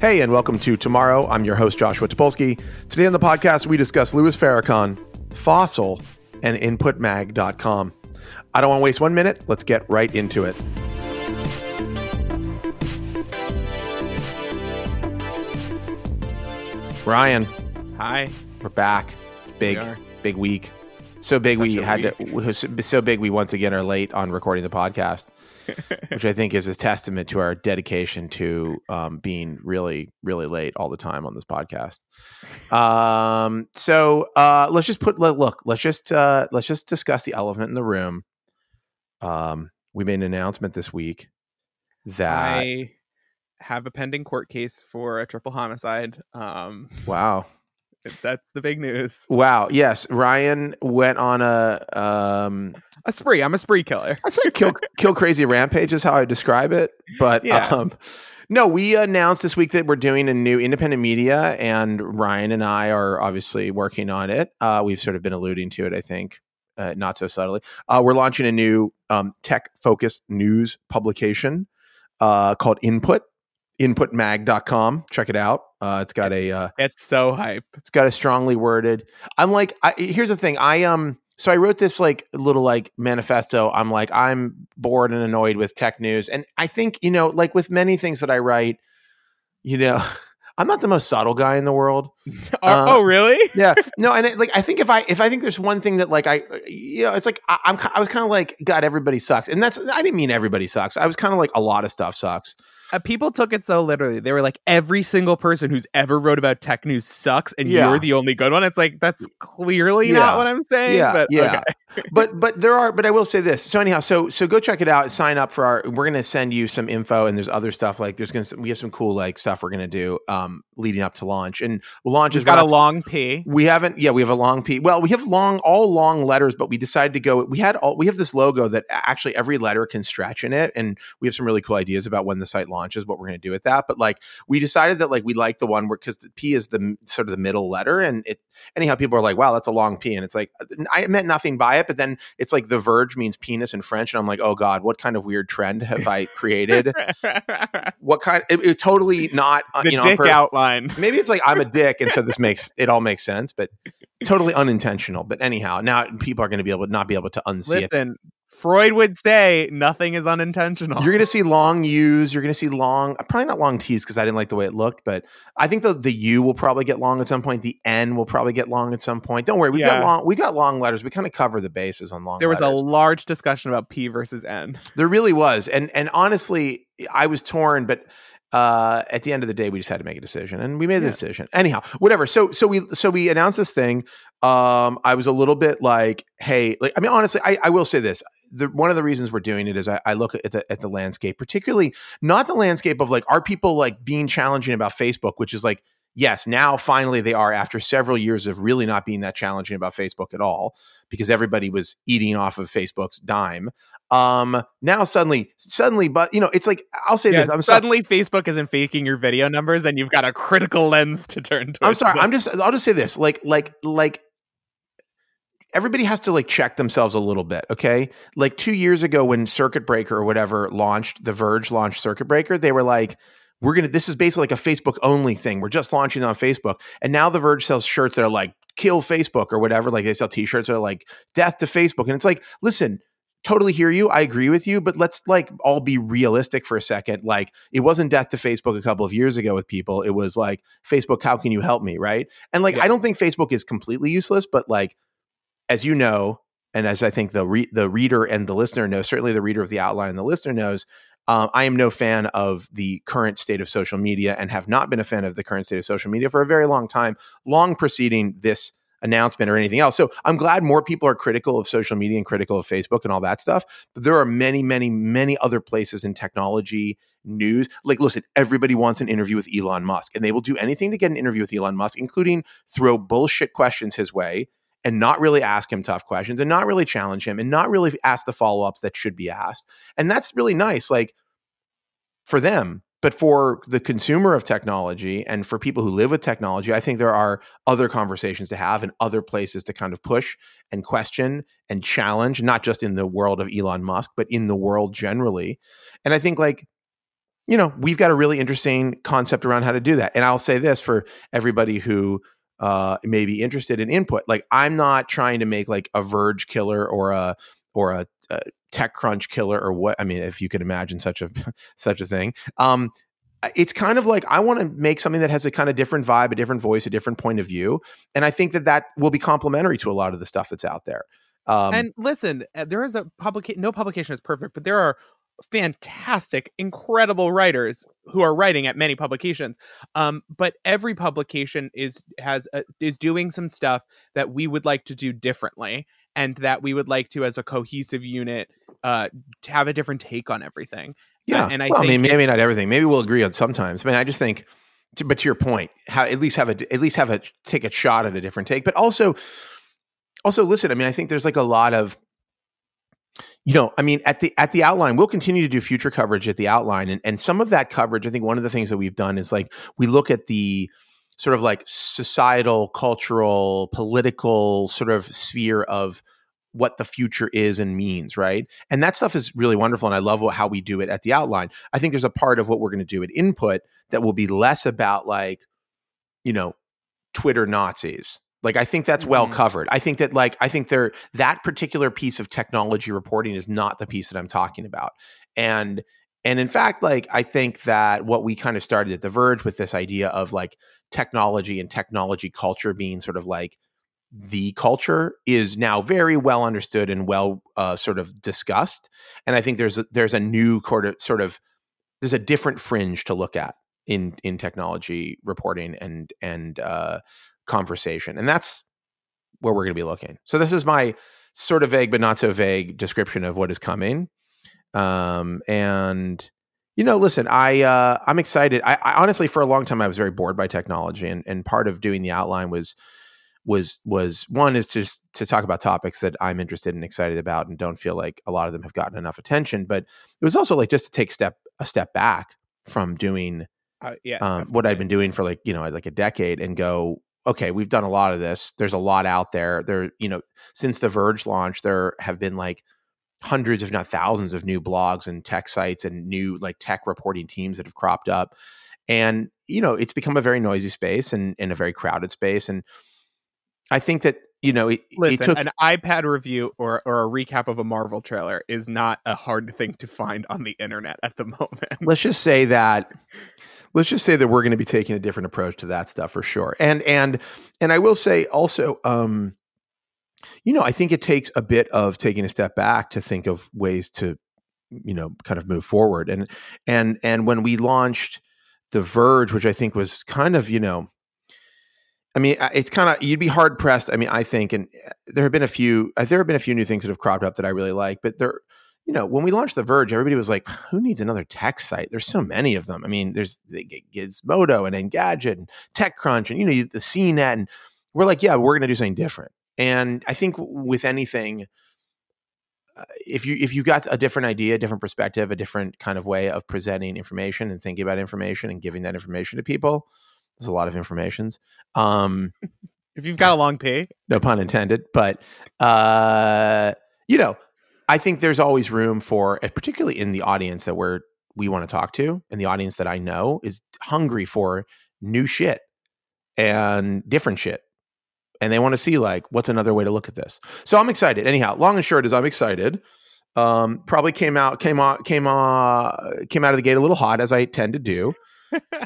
Hey, and welcome to Tomorrow. I'm your host, Joshua Topolsky. Today on the podcast, we discuss Louis Farrakhan, Fossil, and InputMag.com. I don't want to waste one minute. Let's get right into it. Ryan, Hi. we're back. It's big, We big week. So big we Such a had to. So big we once again are late on recording the podcast, which I think is a testament to our dedication to um, being really, really late all the time on this podcast. Um, so uh, let's just put let, look. Let's just uh, let's just discuss the elephant in the room. Um, we made an announcement this week that I have a pending court case for a triple homicide. Um, wow. that's the big news. Wow. Yes, Ryan went on a um A spree. I'm a spree killer. I'd say kill kill crazy rampage is how I describe it. But Yeah. um no, we announced this week that we're doing a new independent media and Ryan and I are obviously working on it. Uh we've sort of been alluding to it, I think. Uh, not so subtly. Uh, we're launching a new um, tech focused news publication uh, called Input, inputmag.com. Check it out. Uh, it's got a uh, It's so hype. it's got a strongly worded. I'm like, I, here's the thing. I um, so I wrote this like little like manifesto. I'm like, I'm bored and annoyed with tech news, and I think you know, like with many things that I write, you know, I'm not the most subtle guy in the world. oh, Uh, oh, really? Yeah, no, and it, like I think if I if I think there's one thing that like I you know it's like I, I'm I was kind of like God everybody sucks, and that's I didn't mean everybody sucks. I was kind of like a lot of stuff sucks. Uh, people took it so literally. They were like, every single person who's ever wrote about tech news sucks, and Yeah. you're the only good one. It's like that's clearly Yeah. not what I'm saying. Yeah, but yeah. okay. but but there are but I will say this. So anyhow, so so go check it out. Sign up for our. We're gonna send you some info, and there's other stuff like there's gonna we have some cool like stuff we're gonna do um leading up to launch, and launch is We've got a long P. We haven't. Yeah, we have a long P. Well, we have long, all long letters, but we decided to go. We had all. We have this logo that actually every letter can stretch in it, and we have some really cool ideas about when the site launches, what we're going to do with that. But like, we decided that like we like the one where because the P is the sort of the middle letter, and it. Anyhow, people are like, "Wow, that's a long P," and it's like I meant nothing by it, but then it's like the Verge means penis in French, and I'm like, "Oh God, what kind of weird trend have I created? what kind? It, it totally not. Uh, you know, dick pur- outline. maybe it's like I'm a dick, and so this makes it all makes sense, but totally unintentional. But anyhow, now people are going to be able to not be able to unsee it. Freud would say nothing is unintentional. You're going to see long U's. You're going to see long, probably not long T's because I didn't like the way it looked. But I think the the U will probably get long at some point. The N will probably get long at some point. Don't worry, we got long. We got long letters. We kind of cover the bases on long. there was a large discussion about P versus N. There really was, and and honestly, I was torn, but uh, at the end of the day, we just had to make a decision, and we made the Yeah. decision. Anyhow, whatever. So so we so we announced this thing. Um, I was a little bit like, hey, like I mean, honestly, I, I will say this. The, one of the reasons we're doing it is I, I look at the at the landscape, particularly not the landscape of like are people like being challenging about Facebook, which is like yes, now finally they are after several years of really not being that challenging about Facebook at all because everybody was eating off of Facebook's dime. Um, now suddenly, suddenly, but you know, it's like I'll say Yeah, this. I'm sorry. suddenly Facebook isn't faking your video numbers, and you've got a critical lens to turn to. I'm sorry. I'm just. I'll just say this. Like, like, like. Everybody has to like check themselves a little bit, okay? Like two years ago, when Circuit Breaker or whatever launched, The Verge launched Circuit Breaker, they were like, "We're gonna. This is basically like a Facebook only thing. We're just launching on Facebook." And now The Verge sells shirts that are like "Kill Facebook" or whatever. Like they sell T-shirts that are like "Death to Facebook," and it's like, listen, totally hear you. I agree with you, but let's like all be realistic for a second. Like it wasn't death to Facebook a couple of years ago with people. It was like Facebook, how can you help me? Right. And like Yeah. I don't think Facebook is completely useless, but like as you know, and as I think the re- the reader and the listener knows, certainly the reader of the outline and the listener knows, um, I am no fan of the current state of social media and have not been a fan of the current state of social media for a very long time, long preceding this announcement or anything else. So I'm glad more people are critical of social media and critical of Facebook and all that stuff. But there are many, many, many other places in technology news. Like, listen, everybody wants an interview with Elon Musk, and they will do anything to get an interview with Elon Musk, including throw bullshit questions his way and not really ask him tough questions and not really challenge him and not really ask the follow ups that should be asked. And that's really nice. Like for them, but for the consumer of technology and for people who live with technology, I think there are other conversations to have and other places to kind of push and question and challenge, not just in the world of Elon Musk, but in the world generally. And I think, like, you know, we've got a really interesting concept around how to do that. And I'll say this for everybody who uh, may be interested in input. Like, I'm not trying to make like a Verge killer or a or a, a TechCrunch killer or what I mean, if you could imagine such a such a thing. Um, it's kind of like I want to make something that has a kind of different vibe, a different voice, a different point of view, and I think that that will be complementary to a lot of the stuff that's out there. Um, and listen, uh, there is a publication. No publication is perfect, but there are fantastic, incredible writers who are writing at many publications. Um, but every publication is has a, is doing some stuff that we would like to do differently, and that we would like to, as a cohesive unit, uh, to have a different take on everything. Yeah, uh, and I, well, I mean, maybe not everything. Maybe we'll agree on sometimes. I mean, I just think, to, but to your point, how at least have a at least have a take a shot at a different take, but also, also listen. I mean, I think there's like a lot of you know i mean at the at the outline we'll continue to do future coverage at the outline and, and some of that coverage i think one of the things that we've done is like we look at the sort of like societal cultural political sort of sphere of what the future is and means, right? And that stuff is really wonderful. And I love how we do it at the outline. I think there's a part of what we're going to do at input that will be less about like, you know, Twitter Nazis. Like I think that's well mm-hmm. covered. I think that like I think there that particular piece of technology reporting is not the piece that I'm talking about. And and in fact, like I think that what we kind of started at The Verge with this idea of like technology and technology culture being sort of like the culture is now very well understood and well uh, sort of discussed. And I think there's a, there's a new sort of sort of there's a different fringe to look at in in technology reporting and and uh, conversation, and that's where we're going to be looking. So this is my sort of vague but not so vague description of what is coming. Um, and you know, listen, I uh, I'm excited. I, I honestly, for a long time, I was very bored by technology, and and part of doing the outline was was was one is just to talk about topics that I'm interested and excited about and don't feel like a lot of them have gotten enough attention. But it was also like just to take step a step back from doing uh, yeah, um, what I'd been doing for like you know like a decade and go okay we've done a lot of this there's a lot out there there you know since the verge launch there have been like hundreds if not thousands of new blogs and tech sites and new like tech reporting teams that have cropped up and you know it's become a very noisy space and, and a very crowded space and I think that you know, it, Listen, it took an iPad review or or a recap of a Marvel trailer is not a hard thing to find on the internet at the moment. Let's just say that let's just say that we're going to be taking a different approach to that stuff for sure. And and and I will say also um you know, I think it takes a bit of taking a step back to think of ways to you know, kind of move forward. And and and when we launched The Verge, which I think was kind of, you know, I mean, it's kind of you'd be hard pressed. I mean, I think, and uh, there have been a few. Uh, there have been a few new things that have cropped up that I really like. But there, you know, when we launched The Verge, everybody was like, "Who needs another tech site?" There's so many of them. I mean, there's Gizmodo and Engadget and TechCrunch, and you know, the CNET, and we're like, "Yeah, we're going to do something different." And I think with anything, uh, if you if you got a different idea, a different perspective, a different kind of way of presenting information and thinking about information and giving that information to people, there's a lot of informations. Um, if you've got a long P, no pun intended, but uh, you know, I think there's always room for, particularly in the audience that we're we want to talk to, and the audience that I know is hungry for new shit and different shit, and they want to see like what's another way to look at this. So I'm excited. Anyhow, long and short is I'm excited. Um, probably came out came out came uh, came out of the gate a little hot as I tend to do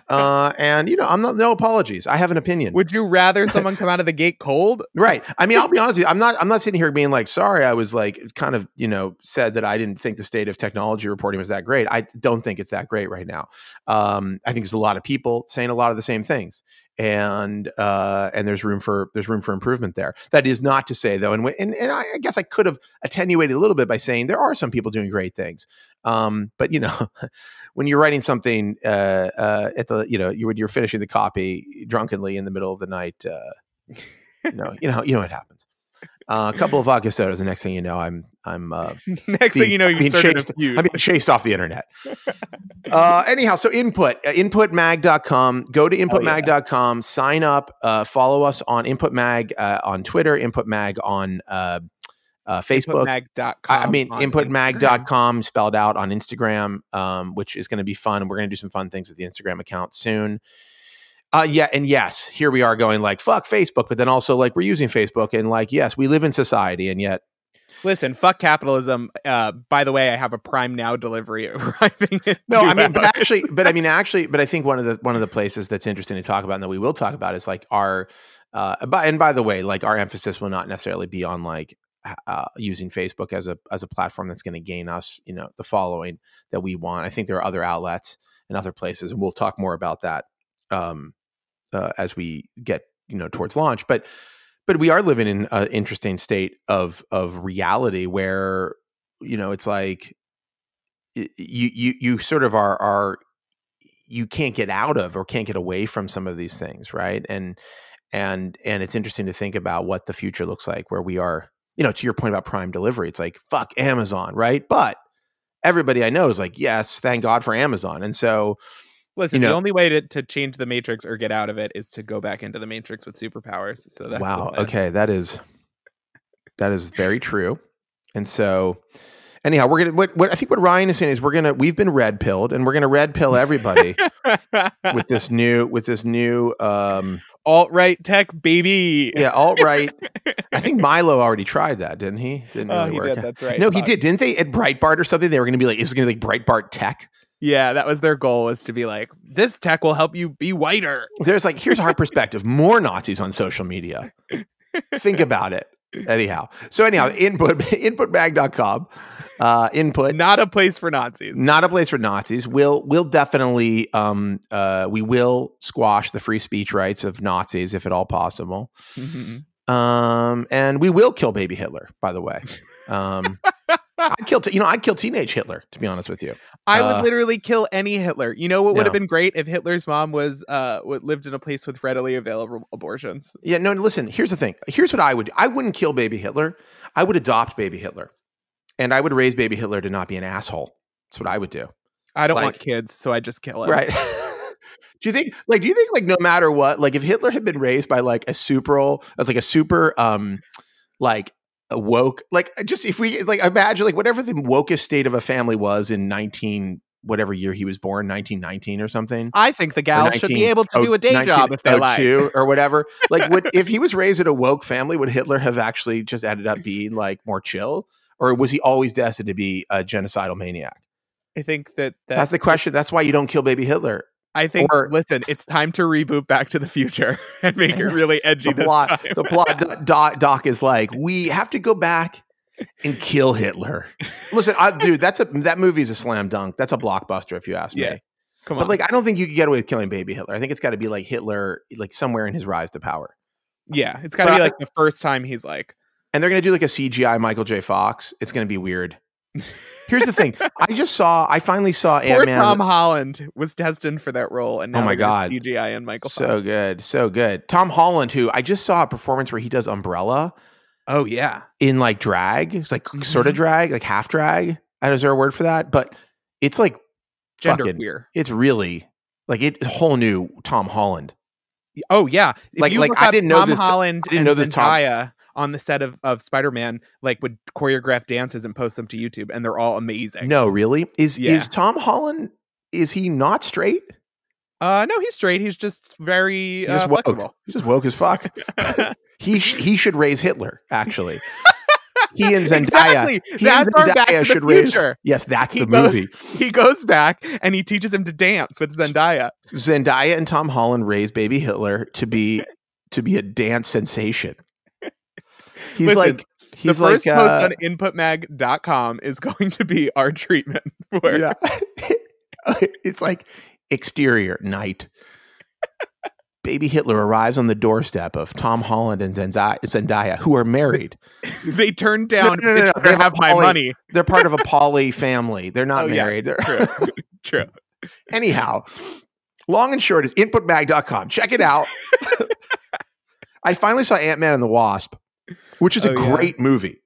uh, and you know, I'm not no apologies. I have an opinion. Would you rather someone come out of the gate cold? Right. I mean, I'll be honest with you. I'm not. I'm not sitting here being like, sorry. I was like, kind of, you know, said that I didn't think the state of technology reporting was that great. I don't think it's that great right now. Um, I think there's a lot of people saying a lot of the same things, and uh, and there's room for there's room for improvement there. That is not to say though, and and, and I guess I could have attenuated a little bit by saying there are some people doing great things. Um, but you know, when you're writing something uh, uh, at the you know you when you're finishing the copy drunkenly in the middle of the night, uh, you know you know you know what happens. Uh, a couple of vodka sodas. The next thing you know, I'm I'm uh, Next being- thing you know, you being chased- I'm being chased off the internet. uh, anyhow, so input, uh, inputmag.com. Go to inputmag.com, sign up, uh, follow us on inputmag uh, on Twitter, inputmag on uh, uh, Facebook. Inputmag.com I I mean, inputmag.com spelled out on Instagram, um, which is going to be fun. We're going to do some fun things with the Instagram account soon. Uh, yeah, and yes, here we are going like fuck Facebook, but then also like we're using Facebook and like yes, we live in society, and yet Listen, fuck capitalism. Uh, by the way, I have a Prime Now delivery arriving. No, I mean, but actually, but I mean, actually, but I think one of the one of the places that's interesting to talk about and that we will talk about is like our. Uh, by, and by the way, like our emphasis will not necessarily be on like uh, using Facebook as a as a platform that's going to gain us, you know, the following that we want. I think there are other outlets and other places, and we'll talk more about that um, uh, as we get you know towards launch. But but we are living in an interesting state of of reality where you know it's like you you you sort of are are you can't get out of or can't get away from some of these things right and and and it's interesting to think about what the future looks like where we are you know to your point about prime delivery it's like fuck amazon right but everybody i know is like yes thank god for amazon and so Listen, you the only way to, to change the Matrix or get out of it is to go back into the Matrix with superpowers. So that's wow okay that is that is very true and so anyhow we're gonna what, what i think what ryan is saying is we're gonna we've been red pilled and we're gonna red pill everybody with this new with this new um alt right tech baby. yeah alt right i think milo already tried that didn't he didn't Oh, really he work did. That's right. no he did didn't they at breitbart or something they were gonna be like it was gonna be like breitbart tech Yeah, that was their goal was to be like, this tech will help you be whiter. there's like here's our perspective more nazis on social media think about it anyhow so anyhow input inputmag.com uh input Not a place for Nazis. not a place for Nazis. We'll we'll definitely um uh we will squash the free speech rights of Nazis if at all possible. Mhm. Um and we will kill baby Hitler, by the way. Um I'd kill t- you know, I'd kill teenage Hitler, to be honest with you. I Uh, would literally kill any Hitler. You know what would have been great if Hitler's mom was uh would lived in a place with readily available abortions. Yeah, no, listen, here's the thing. Here's what I would I wouldn't kill baby Hitler. I would adopt baby Hitler. And I would raise baby Hitler to not be an asshole. That's what I would do. I don't want Like- kids, so I just kill him. Right. do you think like do you think like no matter what, like if Hitler had been raised by like a super like a super um like a woke like just if we like imagine like whatever the wokest state of a family was in 19 whatever year he was born 1919 or something? I think the gal should be able to do a day job if they like. 1902 or whatever. Like would if he was raised in a woke family would Hitler have actually just ended up being like more chill? Or was he always destined to be a genocidal maniac? I think that that's that's the question. That's why you don't kill baby Hitler I think or- listen, it's time to reboot Back to the Future and make it really edgy the plot, the plot do- doc, doc is like, we have to go back and kill Hitler. Listen, I, dude, that's a that movie is a slam dunk. That's a blockbuster, if you ask Yeah, me. Come on. But like, I don't think you could get away with killing baby Hitler. I think it's got to be like Hitler, like somewhere in his rise to power. yeah, it's got to be like the first time he's like, And they're gonna do like a CGI Michael J. Fox. It's gonna be weird. Here's the thing: I just saw, I finally saw Ant Man. Tom Holland was destined for that role, and Oh my God. CGI and Michael. So good, so good. Tom Holland, who I just saw a performance where he does Umbrella. oh yeah, in like drag. It's like sort Mhm. of drag, like half drag. I know, is there a word for that? But it's like gender fucking, queer. it's really like it's a whole new Tom Holland. Oh yeah, if Like- like, I didn't know Tom this- I Holland didn't and know this Tom- Zendaya on the set of, of Spider Man, like would choreograph dances and post them to YouTube, and they're all amazing. No, really? Is Yeah. is Tom Holland is he not straight? uh, no, he's straight. He's just very He's uh, just woke. flexible. He's just woke as fuck. he sh- he should raise Hitler, actually. He and Zendaya. exactly. He That's our Back Zendaya should raise. Future. Yes, that's He the goes- movie. He goes back and he teaches him to dance with Zendaya. Zendaya and Tom Holland raise baby Hitler to be to be a dance sensation. He's Listen, like The first like post uh, on inputmag.com is going to be our treatment for yeah. it's like exterior night. Baby Hitler arrives on the doorstep of Tom Holland and Zendaya, who are married. they turned down no, no, no, "Bitch, they have have my poly- money. They're part of a poly family. They're not Oh, yeah. married. They're- True. True. Anyhow, long and short is inputmag.com. Check it out. I finally saw Ant Man and the Wasp, which is a Oh, yeah. great movie.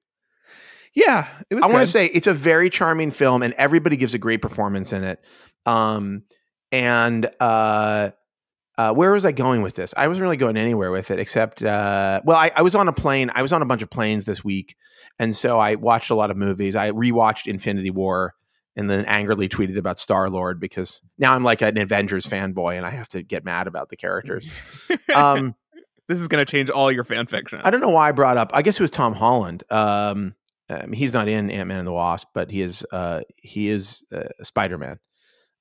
Yeah, it was. I want to say it's a very charming film, and everybody gives a great performance in it. Um, and uh, uh, where was I going with this? I wasn't really going anywhere with it, except uh, well, I, I was on a plane. I was on a bunch of planes this week, and so I watched a lot of movies. I rewatched Infinity War, and then angrily tweeted about Star Lord because now I'm like an Avengers fanboy, and I have to get mad about the characters. Um, this is going to change all your fan fiction. I don't know why I brought up. I guess it was Tom Holland. Um, um, he's not in Ant Man and the Wasp, but he is. Uh, he is uh, Spider Man.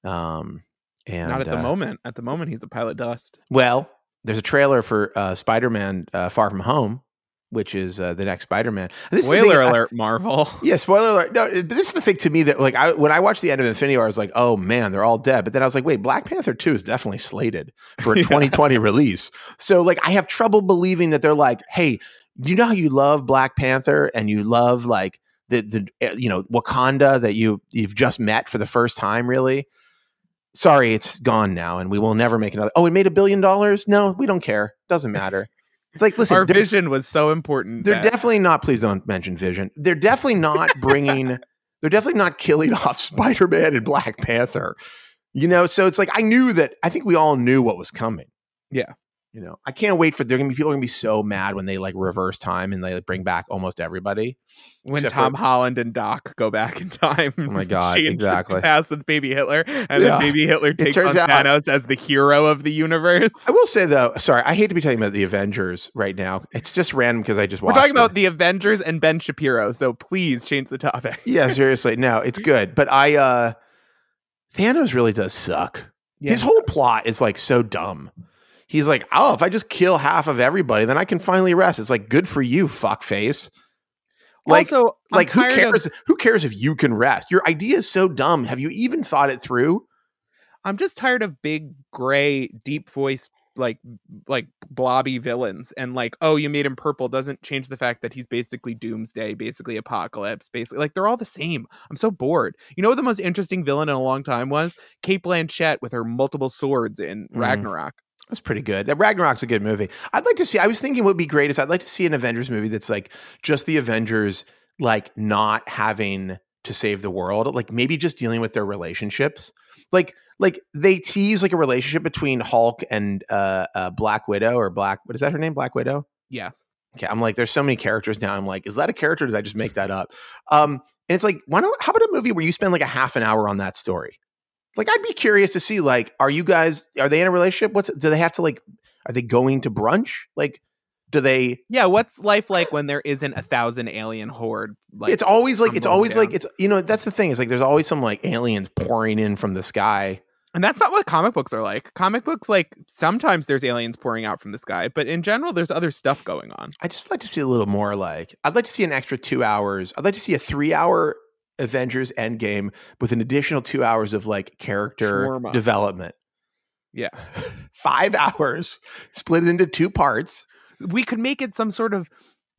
Um, and Not at the uh, moment. At the moment, he's a pilot dust. Well, there's a trailer for uh, Spider Man uh, Far From Home, which is uh, the next Spider Man. Spoiler alert, Marvel. Yeah, spoiler alert. No, this is the thing to me that like I when I watched the end of Infinity War, I was like, oh man, they're all dead. But then I was like, wait, Black Panther Two is definitely slated for a Yeah. 2020 release. So like, I have trouble believing that they're like, hey, you know how you love Black Panther and you love like the the uh, you know Wakanda that you you've just met for the first time, really. Sorry, it's gone now, and we will never make another. Oh, it made a billion dollars. No, we don't care. Doesn't matter. It's like listen, Our vision was so important. they're that- definitely not. Please don't mention Vision. They're definitely not bringing. they're definitely not killing off Spider Man and Black Panther. You know, so it's like I knew that. I think we all knew what was coming. Yeah. You know, I can't wait for. They're gonna be people are gonna be so mad when they like reverse time and they like, bring back almost everybody. when Tom for- Holland and Doc go back in time. Oh my God, exactly. Past with Baby Hitler, and Yeah. then Baby Hitler takes turns on out- Thanos as the hero of the universe. I will say though, sorry, I hate to be talking about the Avengers right now. It's just random because I just We're talking it. about the Avengers and Ben Shapiro, so please change the topic. Yeah, seriously, no, it's good, but I uh Thanos really does suck. His whole plot is like so dumb. He's like, oh, if I just kill half of everybody, then I can finally rest. It's like, good for you, fuckface. Like, also, I'm like who tired of- cares? Who cares if you can rest? Your idea is so dumb. Have you even thought it through? I'm just tired of big gray, deep voiced like like blobby villains and like oh you made him purple doesn't change the fact that he's basically doomsday basically apocalypse basically like they're all the same i'm so bored you know what the most interesting villain in a long time was cate blanchett with her multiple swords in Mm. ragnarok That's pretty good. That Ragnarok's a good movie. I'd like to see. I was thinking what would be great is I'd like to see an Avengers movie that's like just the Avengers, like not having to save the world, like maybe just dealing with their relationships. Like, like they tease like a relationship between Hulk and uh, uh Black Widow or Black. What is that her name? Black Widow. yeah Okay, I'm like, there's so many characters now. I'm like, is that a character? Or did I just make that up? Um, and it's like, why don't? How about a movie where you spend like a half an hour on that story? Like, I'd be curious to see, like, are you guys? Are they in a relationship? What's? Do they have to like? Are they going to brunch? Like, do they? yeah what's life like when there isn't a thousand alien horde like it's always like it's always like it's you know that's the thing is like there's always some like aliens pouring in from the sky. and that's not what comic books are like comic books like sometimes there's aliens pouring out from the sky but in general there's other stuff going on I just like to see a little more like I'd like to see an extra two hours. I'd like to see a three hour Avengers Endgame with an additional two hours of like character Shawarma. development. Yeah. Five hours split into two parts. we could make it some sort of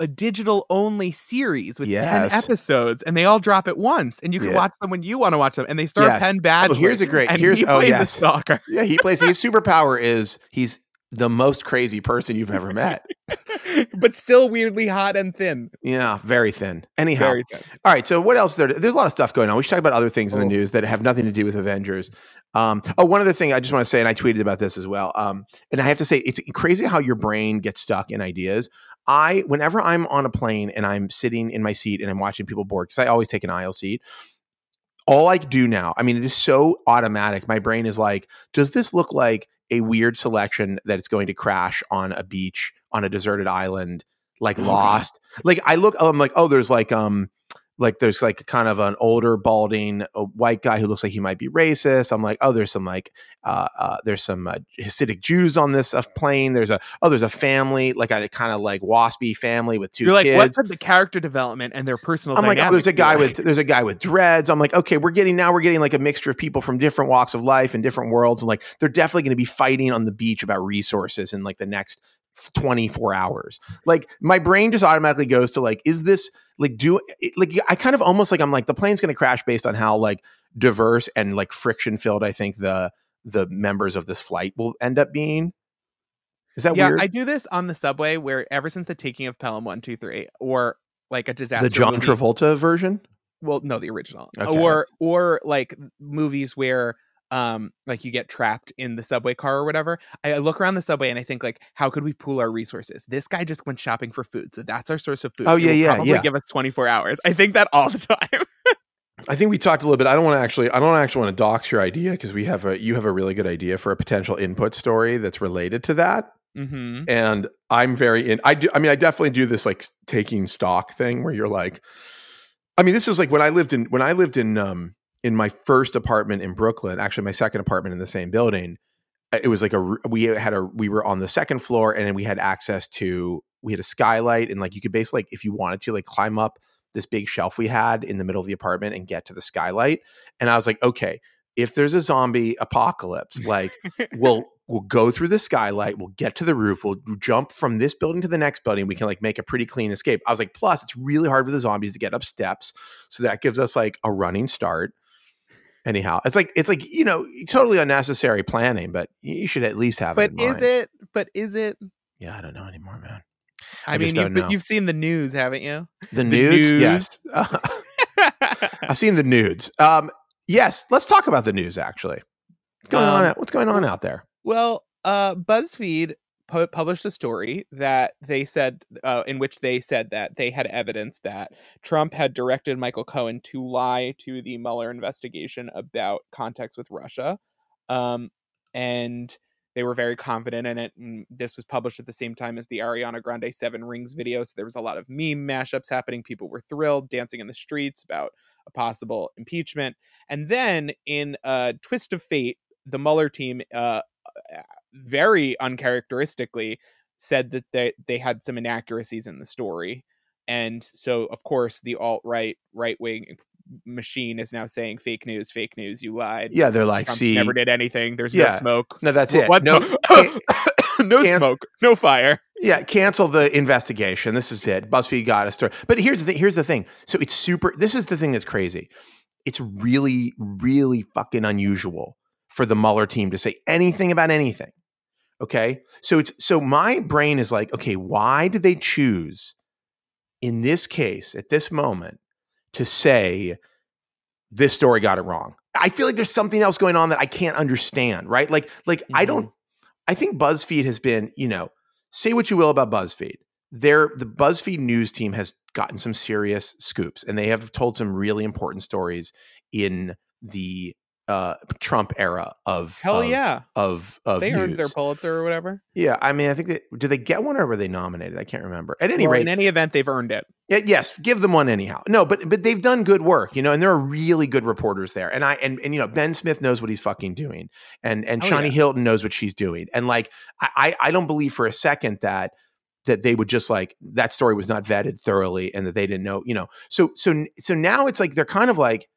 a digital only series with Yes. 10 episodes and they all drop at once and you can Yeah. watch them when you want to watch them and they start Yes. Penn Badgley. Oh, here's a great here's he oh yes. stalker Yeah, he plays his superpower is he's the most crazy person you've ever met. but still weirdly hot and thin Yeah, very thin. Anyhow, very thin All right. So what else? There, there's a lot of stuff going on. We should talk about other things in the Oh. news that have nothing to do with Avengers. Um, oh, one other thing I just want to say, and I tweeted about this as well. Um, and I have to say, it's crazy how your brain gets stuck in ideas. I, whenever I'm on a plane and I'm sitting in my seat and I'm watching people board, because I always take an aisle seat. All I do now, I mean, it is so automatic. My brain is like, does this look like a weird selection that it's going to crash on a beach on a deserted island, like Oh, God. Lost? Like I look, I'm like, oh, there's like um, like there's like kind of an older balding a white guy who looks like he might be racist. I'm like, oh, there's some like uh, uh there's some uh, Hasidic Jews on this uh, plane. There's a oh, there's a family like a kind of like waspy family with 2 you're like kids. what's the character development and their personal I'm like, oh, there's a guy with there's a guy with dreads. I'm like, okay, we're getting now we're getting like a mixture of people from different walks of life and different worlds, and like they're definitely going to be fighting on the beach about resources in like the next 24 hours. Like my brain just automatically goes to like, is this like do like I kind of almost like I'm like the plane's going to crash based on how like diverse and like friction filled I think the the members of this flight will end up being. Is that yeah, weird? I do this on the subway where ever since the taking of Pelham one two three or like a disaster the John movie- Travolta version? well no the original Okay. or or like movies where um like you get trapped in the subway car or whatever I, look around the subway and i think like how could we pool our resources this guy just went shopping for food so that's our source of food Oh, yeah, yeah, yeah. give us 24 hours i think that all the time I think we talked a little bit. I don't want to actually. I don't actually want to dox your idea because we have a. You have a really good idea for a potential input story that's related to that, hmm and I'm very in. I do. I mean, I definitely do this like taking stock thing where you're like. I mean, this is like when I lived in when I lived in um in my first apartment in Brooklyn. Actually, my second apartment in the same building. uh, It was like a we had a we were on the second floor and then we had access to we had a skylight and like you could basically like if you wanted to like climb up this big shelf we had in the middle of the apartment and get to the skylight. And I was like, okay, if there's a zombie apocalypse, like we'll we'll go through the skylight, we'll get to the roof, we'll jump from this building to the next building, we can like make a pretty clean escape. I was like, plus it's really hard for the zombies to get up steps. So that gives us like a running start. Anyhow, it's like it's like, you know, totally unnecessary planning, but you should at least have but it. is mind. it but is it Yeah, I don't know anymore, man. i, I mean you've, don't been- know. you've seen the news haven't you The, nudes, news. yes. I've seen the nudes. Um, yes, let's talk about the news. Actually, what's going on? Um, out- What's going on out there? Well, uh, BuzzFeed pu- published a story that they said, uh, in which they said that they had evidence that Trump had directed Michael Cohen to lie to the Mueller investigation about contacts with Russia, um, and they were very confident in it. And this was published at the same time as the Ariana Grande Seven Rings video, so there was a lot of meme mashups happening. People were thrilled, dancing in the streets about a possible impeachment, and then in a twist of fate, the Mueller team uh, very uncharacteristically said that they, they had some inaccuracies in the story. And so, of course, the alt right, right wing machine is now saying fake news, fake news, you lied. Yeah, they're like, Trump see, never did anything. There's Yeah. no smoke. no, that's it. What? No, no can't- smoke, no fire. yeah, cancel the investigation. This is it. BuzzFeed got a story. But here's the thing. Here's the thing. So it's super. This is the thing that's crazy. It's really, really fucking unusual for the Mueller team to say anything about anything. Okay, so it's so my brain is like, okay, why do they choose in this case at this moment to say this story got it wrong? I feel like there's something else going on that I can't understand. Right? Like, like I don't. Mm-hmm. I think BuzzFeed has been, you know, say what you will about BuzzFeed. Their the BuzzFeed news team has gotten some serious scoops, and they have told some really important stories in the uh, Trump era of Hell of, yeah. of of They earned their. Pulitzer or whatever. Yeah, I mean, I think that did they get one or were they nominated? I can't remember. At any Well, rate, in any event, they've earned it. yeah, yes, give them one anyhow. No, but but they've done good work, you know, and there are really good reporters there. And I and and you know, Ben Smith knows what he's fucking doing, and and Shani yeah. Hilton knows what she's doing. And like, I I don't believe for a second that that they would just like that story was not vetted thoroughly and that they didn't know, you know. So so so now it's like they're kind of like,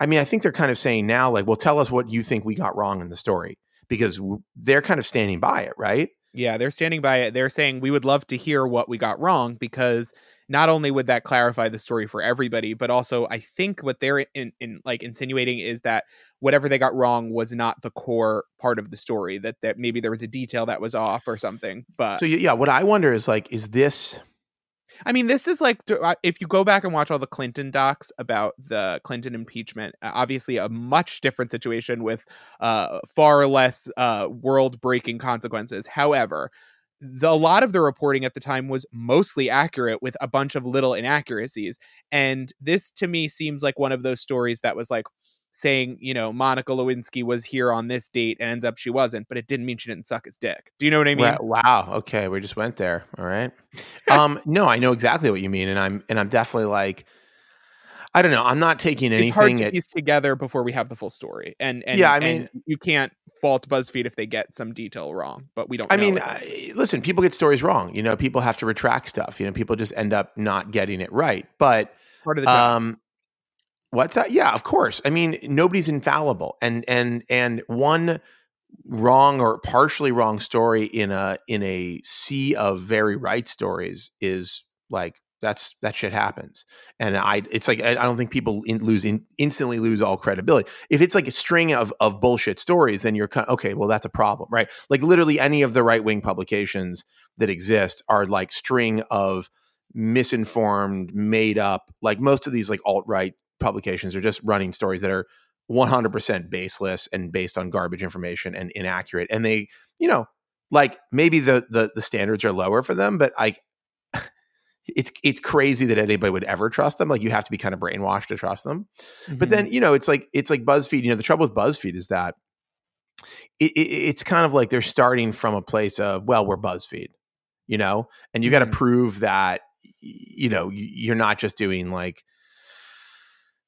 I mean, I think they're kind of saying now like, well, tell us what you think we got wrong in the story because w- they're kind of standing by it, right? Yeah, they're standing by it. They're saying we would love to hear what we got wrong because not only would that clarify the story for everybody, but also I think what they're in, in like insinuating is that whatever they got wrong was not the core part of the story. That that maybe there was a detail that was off or something. But So yeah, what I wonder is like, is this I mean, this is like uh, if you go back and watch all the Clinton docs about the Clinton impeachment, obviously a much different situation with uh, far less uh, world-breaking consequences. However, the, a lot of the reporting at the time was mostly accurate with a bunch of little inaccuracies, and this to me seems like one of those stories that was like saying, you know, Monica Lewinsky was here on this date and ends up she wasn't, but it didn't mean she didn't suck his dick. Do you know what I mean? Wow. Okay, we just went there. All right. Um, no, I know exactly what you mean, and I'm and I'm definitely like, I don't know. I'm not taking anything. it's hard to At, piece together before we have the full story. And, and Yeah, I mean- you can't fault BuzzFeed if they get some detail wrong, but we don't. I mean. I, listen, people get stories wrong. You know, people have to retract stuff. You know, people just end up not getting it right. But part of the job. um, what's that? Yeah, of course. I mean, nobody's infallible, and and and one wrong or partially wrong story in a in a sea of very right stories is like That's that shit happens, and I it's like I, don't think people in, lose in, instantly lose all credibility. If it's like a string of of bullshit stories, then you're okay. Well, that's a problem, right? Like literally any of the right wing publications that exist are like string of misinformed, made up. Like most of these like alt right publications are just running stories that are 100% baseless and based on garbage information and inaccurate. And they, you know, like maybe the the the standards are lower for them, but like it's it's crazy that anybody would ever trust them. Like you have to be kind of brainwashed to trust them. Mm-hmm. But then you know it's like it's like BuzzFeed. You know the trouble with BuzzFeed is that it, it, it's kind of like they're starting from a place of well we're BuzzFeed, you know, and you got to mm-hmm. prove that you know you're not just doing like.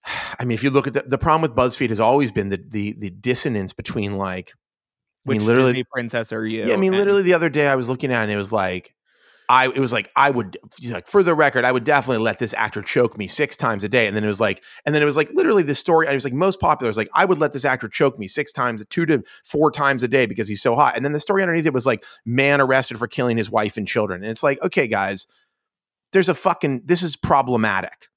I mean, if you look at the, the problem with BuzzFeed has always been the the the dissonance between like which I mean, literally, Disney princess are you? Yeah, I mean, and- literally the other day I was looking at it and it was like I it was like I would like for the record I would definitely let this actor choke me six times a day. And then it was like and then it was like literally the story I was like most popular was like I would let this actor choke me six times two to four times a day because he's so hot. And then the story underneath it was like man arrested for killing his wife and children. And it's like okay guys there's a fucking this is problematic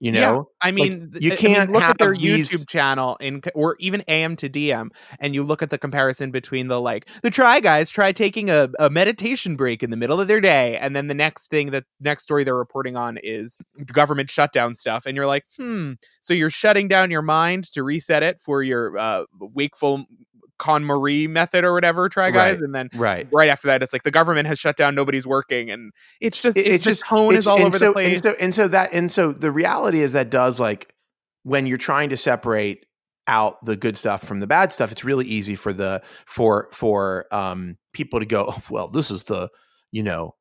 you know, yeah, I mean, like, you can't I mean, look at their these... YouTube channel in, or even AM to DM, and you look at the comparison between the like the try guys try taking a, a meditation break in the middle of their day, and then the next thing that next story they're reporting on is government shutdown stuff, and you're like, hmm, so you're shutting down your mind to reset it for your uh, wakeful KonMari method or whatever, try guys, right. and then right right after that, it's like the government has shut down, nobody's working, and it's just it, it's, just tone is all over so, the place. And so, and so that and so the reality is that does like when you're trying to separate out the good stuff from the bad stuff, it's really easy for the for for um people to go, oh, well, this is the you know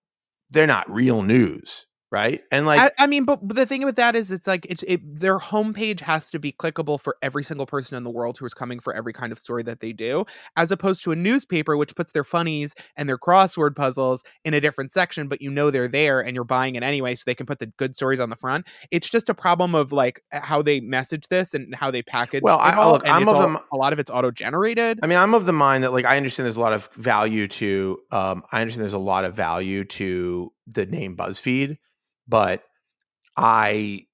they're not real news right? And like, I, I, mean, but the thing with that is, it's like it's it, their homepage has to be clickable for every single person in the world who is coming for every kind of story that they do, as opposed to a newspaper which puts their funnies and their crossword puzzles in a different section, but you know they're there and you're buying it anyway, so they can put the good stories on the front. It's just a problem of like how they message this and how they package. It. Well, I look, I'm of all, the a lot of it's auto generated. I mean, I'm of the mind that like I understand there's a lot of value to. Um, I understand there's a lot of value to the name BuzzFeed but I,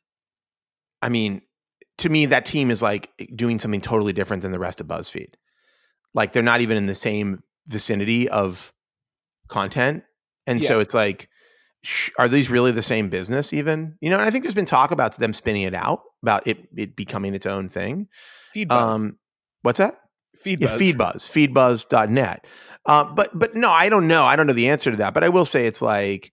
I mean, to me, that team is like doing something totally different than the rest of BuzzFeed. Like they're not even in the same vicinity of content, and yeah. so it's like, sh- are these really the same business? Even you know, and I think there's been talk about them spinning it out, about it it becoming its own thing. Feedbuzz. Um, what's that? Feedbuzz. Yeah, Feedbuzz. Feedbuzz.net. Uh, but but no, I don't know. I don't know the answer to that. But I will say it's like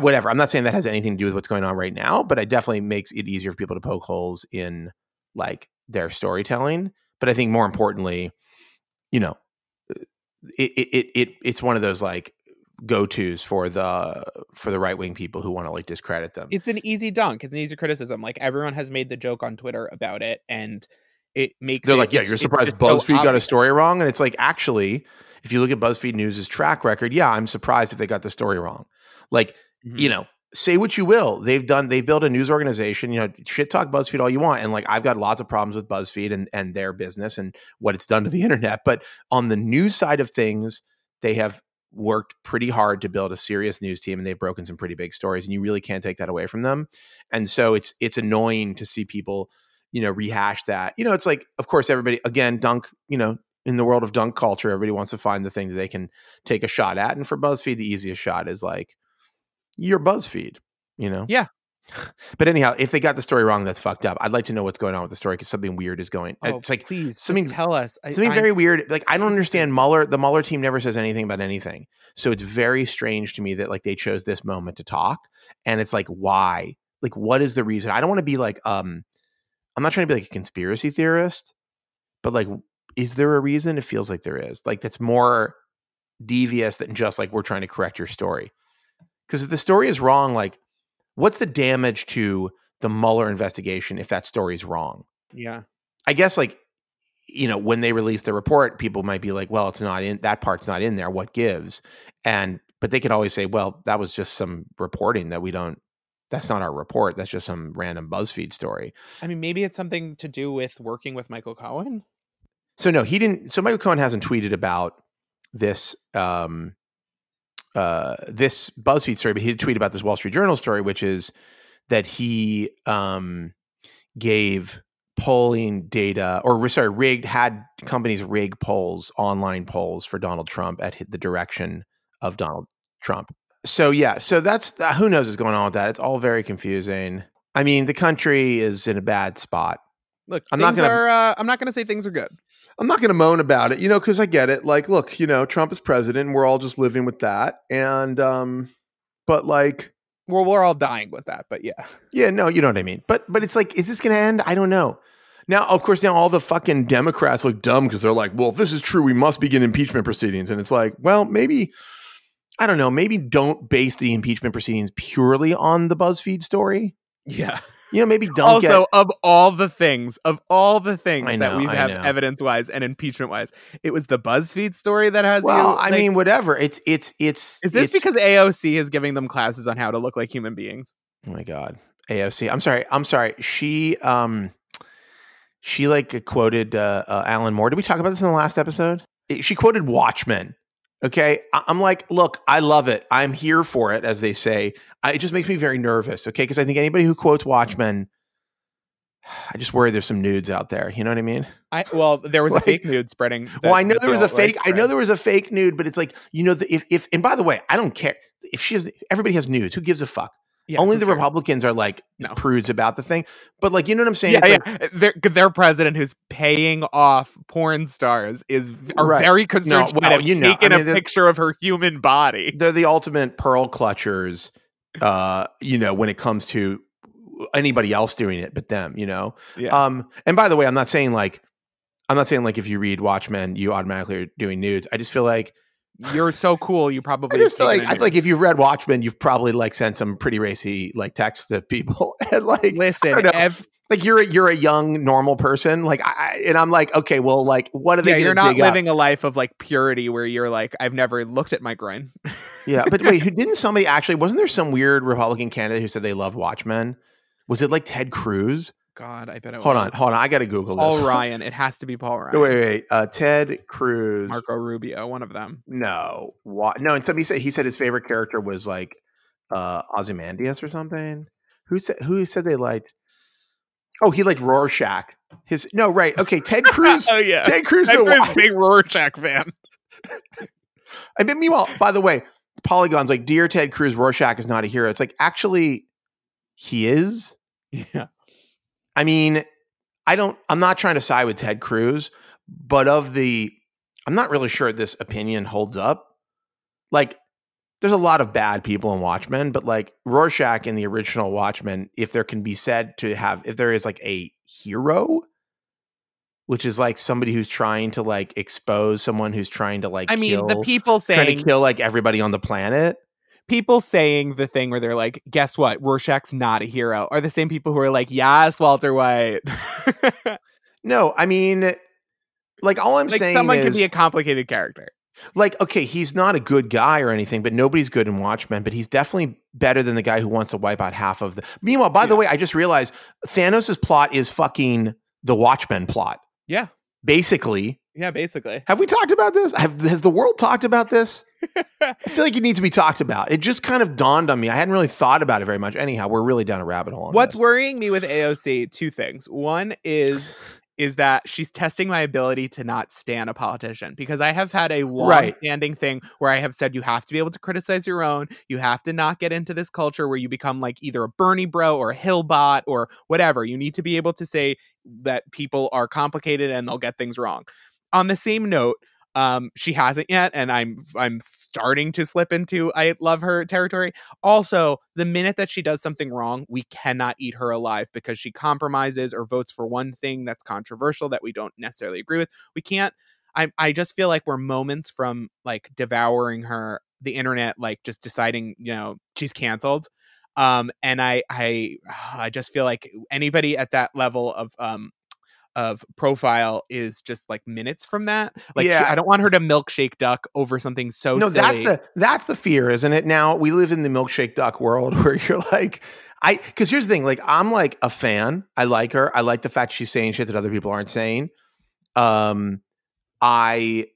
whatever. I'm not saying that has anything to do with what's going on right now, but it definitely makes it easier for people to poke holes in like their storytelling. But I think more importantly, you know, it it it it's one of those like go tos for the for the right wing people who want to like discredit them. It's an easy dunk. It's an easy criticism. Like everyone has made the joke on Twitter about it, and it makes they're it, like, yeah, you're surprised BuzzFeed so got a story wrong, and it's like actually, if you look at BuzzFeed News's track record, yeah, I'm surprised if they got the story wrong. Like Mm-hmm. You know, say what you will. They've done, they've built a news organization, you know, shit talk BuzzFeed all you want. And like, I've got lots of problems with BuzzFeed and, and their business and what it's done to the internet. But on the news side of things, they have worked pretty hard to build a serious news team and they've broken some pretty big stories and you really can't take that away from them. And so it's, it's annoying to see people, you know, rehash that. You know, it's like, of course, everybody, again, dunk, you know, in the world of dunk culture, everybody wants to find the thing that they can take a shot at. And for BuzzFeed, the easiest shot is like, your BuzzFeed, you know? Yeah. But anyhow, if they got the story wrong, that's fucked up. I'd like to know what's going on with the story because something weird is going. Oh, it's like please something tell us. something I, very weird. Like I don't understand. Mueller, the Mueller team never says anything about anything, so it's very strange to me that like they chose this moment to talk, and it's like why? Like what is the reason? I don't want to be like um, I'm not trying to be like a conspiracy theorist, but like, is there a reason? It feels like there is. Like that's more devious than just like we're trying to correct your story. Because if the story is wrong, like, what's the damage to the Mueller investigation if that story is wrong? Yeah. I guess, like, you know, when they release the report, people might be like, well, it's not in that part's not in there. What gives? And, but they could always say, well, that was just some reporting that we don't, that's not our report. That's just some random BuzzFeed story. I mean, maybe it's something to do with working with Michael Cohen. So, no, he didn't. So, Michael Cohen hasn't tweeted about this um, uh, this BuzzFeed story, but he did tweet about this Wall Street Journal story, which is that he um, gave polling data or sorry rigged had companies rig polls online polls for donald trump at the direction of donald trump. So yeah so that's who knows what's going on with that? It's all very confusing. I mean the country is in a bad spot look i'm not gonna are, uh, i'm not gonna say things are good i'm not gonna moan about it you know because i get it like look you know trump is president and we're all just living with that and um but like well, we're all dying with that, but yeah. Yeah, no, you know what I mean. But but it's like, is this gonna end? I don't know. Now, of course, now all the fucking Democrats look dumb because they're like, well, if this is true, we must begin impeachment proceedings. And it's like, well, maybe, I don't know, maybe don't base the impeachment proceedings purely on the BuzzFeed story. Yeah. You know, maybe don't. Also, get... of all the things, of all the things know, that we have evidence wise and impeachment wise, it was the BuzzFeed story that has. Well, you, I mean, whatever. It's it's it's. Is this it's... because AOC is giving them classes on how to look like human beings? Oh my god, AOC. I'm sorry. I'm sorry. She um she like quoted uh, uh, Alan Moore. Did we talk about this in the last episode? She quoted Watchmen. Okay, I- am like, look, I love it. I'm here for it, as they say. I, it just makes me very nervous. Okay, because I think anybody who quotes Watchmen, I just worry there's some nudes out there. You know what I mean? I well, there was like, a fake nude spreading. Well, I know there was a fake. Like, I know there was a fake nude, but it's like you know, the, if if and by the way, I don't care if she has. Everybody has nudes. Who gives a fuck? Yeah, Only the. Republicans are like no. prudes about the thing. But like, you know what I'm saying? Yeah, yeah. Like, their, their president who's paying off porn stars is are right. very concerned no, well, you know, taken I mean, a picture of her human body. They're the ultimate pearl clutchers. Uh, you know, when it comes to anybody else doing it but them, you know. Yeah. Um, and by the way, I'm not saying like I'm not saying like if you read Watchmen, you automatically are doing nudes. I just feel like you're so cool. You probably I just feel like I feel like if you've read Watchmen, you've probably like sent some pretty racy like texts to people and like listen, ev- like you're a, you're a young normal person like I and I'm like okay well like what are they yeah you're not living up? a life of like purity where you're like I've never looked at my groin yeah but wait who didn't somebody actually wasn't there some weird Republican candidate who said they love Watchmen was it like Ted Cruz God, I bet it Hold was. on, hold on. I got to Google Paul this. Paul Ryan. It has to be Paul Ryan. Wait, wait, wait. Uh, Ted Cruz, Marco Rubio, one of them. No, what? No, and somebody said he said his favorite character was like uh, Ozymandias or something. Who said? Who said they liked? Oh, he liked Rorschach. His no, right? Okay, Ted Cruz. oh yeah, Ted Cruz. Ted Cruz a big Rorschach fan. I mean, meanwhile, by the way, Polygon's like, dear Ted Cruz, Rorschach is not a hero. It's like actually, he is. Yeah. I mean, I don't, I'm not trying to side with Ted Cruz, but of the, I'm not really sure this opinion holds up. Like, there's a lot of bad people in Watchmen, but like Rorschach in the original Watchmen, if there can be said to have, if there is like a hero, which is like somebody who's trying to like expose someone who's trying to like, I mean, the people saying trying to kill like everybody on the planet people saying the thing where they're like, guess what? Rorschach's not a hero are the same people who are like, yes, Walter White. no, I mean, like all I'm like saying someone is, can be a complicated character. Like, okay, he's not a good guy or anything, but nobody's good in Watchmen, but he's definitely better than the guy who wants to wipe out half of the. Meanwhile, by yeah. the way, I just realized Thanos' plot is fucking the Watchmen plot. Yeah. Basically, yeah, basically. Have we talked about this? Have, has the world talked about this? I feel like it needs to be talked about. It just kind of dawned on me. I hadn't really thought about it very much. Anyhow, we're really down a rabbit hole. What's this. worrying me with AOC? Two things. One is is that she's testing my ability to not stand a politician because I have had a long-standing right. thing where I have said you have to be able to criticize your own. You have to not get into this culture where you become like either a Bernie bro or a Hillbot or whatever. You need to be able to say that people are complicated and they'll get things wrong on the same note, um, she hasn't yet, and I'm I'm starting to slip into I love her territory. Also, the minute that she does something wrong, we cannot eat her alive because she compromises or votes for one thing that's controversial that we don't necessarily agree with. We can't. I I just feel like we're moments from like devouring her the internet, like just deciding you know she's canceled. Um, and I I I just feel like anybody at that level of um of profile is just like minutes from that. Like, yeah. She, I don't want her to milkshake duck over something so. No, silly. that's the that's the fear, isn't it? Now we live in the milkshake duck world where you're like, I because here's the thing, like I'm like a fan. I like her. I like the fact she's saying shit that other people aren't saying. Um, I,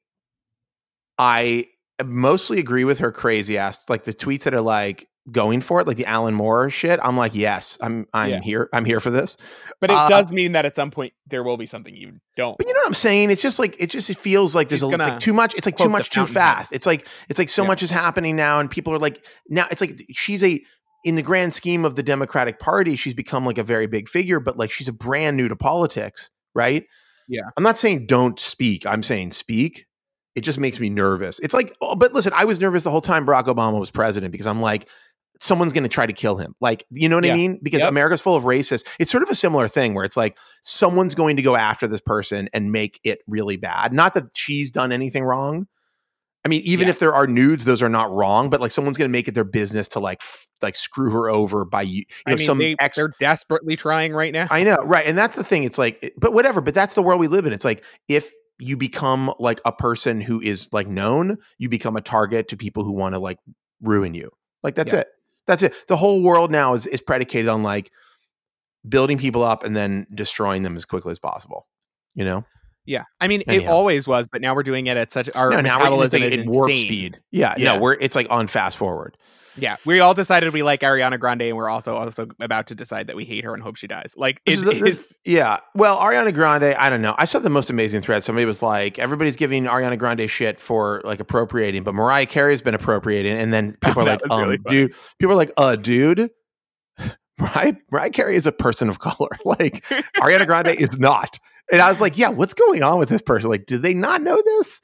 I mostly agree with her crazy ass like the tweets that are like going for it like the alan moore shit i'm like yes i'm i'm Yeah. here i'm here for this But it Uh, does mean that at some point there will be something you don't. but you know what i'm saying it's just like it just it feels like there's a it's like too much it's like too much too fast it's like it's like so Yeah. much is happening now and people are like now it's like she's a in the grand scheme of the democratic party she's become like a very big figure but like she's a brand new to politics right Yeah. i'm not saying don't speak i'm saying speak it just makes me nervous it's like oh, but listen i was nervous the whole time barack obama was president because i'm like someone's going to try to kill him like you know what i mean because Yep. america's full of racists it's sort of a similar thing where it's like someone's mm-hmm. going to go after this person and make it really bad not that she's done anything wrong I mean, even if there are nudes, those are not wrong. But like, someone's going to make it their business to like, f- like screw her over by you. You I know, mean, some they, ex- they're desperately trying right now. I know, right? And that's the thing. It's like, but whatever. But that's the world we live in. It's like if you become like a person who is like known, you become a target to people who want to like ruin you. Like that's Yeah. it. That's it. The whole world now is is predicated on like building people up and then destroying them as quickly as possible. You know? yeah, I mean, it always was, but now we're doing it at such our no, now we're it's like is at warp insane. speed. Yeah, Yeah. no, we're it's like on fast forward. Yeah, we all decided we like Ariana Grande, and we're also also about to decide that we hate her and hope she dies. Like This it is the- this- yeah. Well, Ariana Grande, I don't know. I saw the most amazing thread. Somebody was like, everybody's giving Ariana Grande shit for like appropriating, but Mariah Carey's been appropriating. And then people are like, was really um, dude, people are like, uh, dude, Mariah, Mariah Carey is a person of color. like, Ariana Grande is not. And I was like, yeah, what's going on with this person? Like, did they not know this?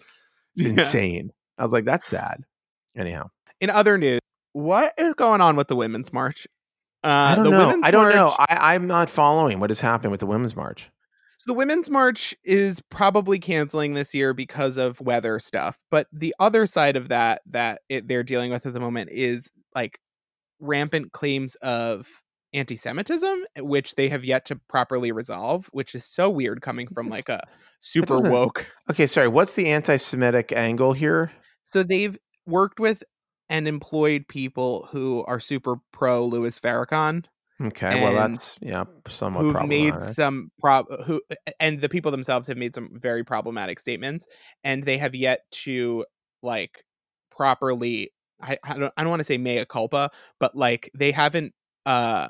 It's Yeah. insane. I was like, that's sad. Anyhow, In other news, what is going on with the Women's March? Uh, I don't the know. I don't know. March- I, I'm not following what has happened with the Women's March. So the Women's March is probably canceling this year because of weather stuff. But the other side of that that it, they're dealing with at the moment is like rampant claims of anti-Semitism, which they have yet to properly resolve, which is so weird coming from like a super woke. Okay, sorry. What's the anti Semitic angle here? So they've worked with and employed people who are super pro Louis Farrakhan. Okay, well that's yeah, somewhat who've made some prob who and the people themselves have made some very problematic statements and they have yet to like properly I, I don't I don't want to say mea culpa but like they haven't uh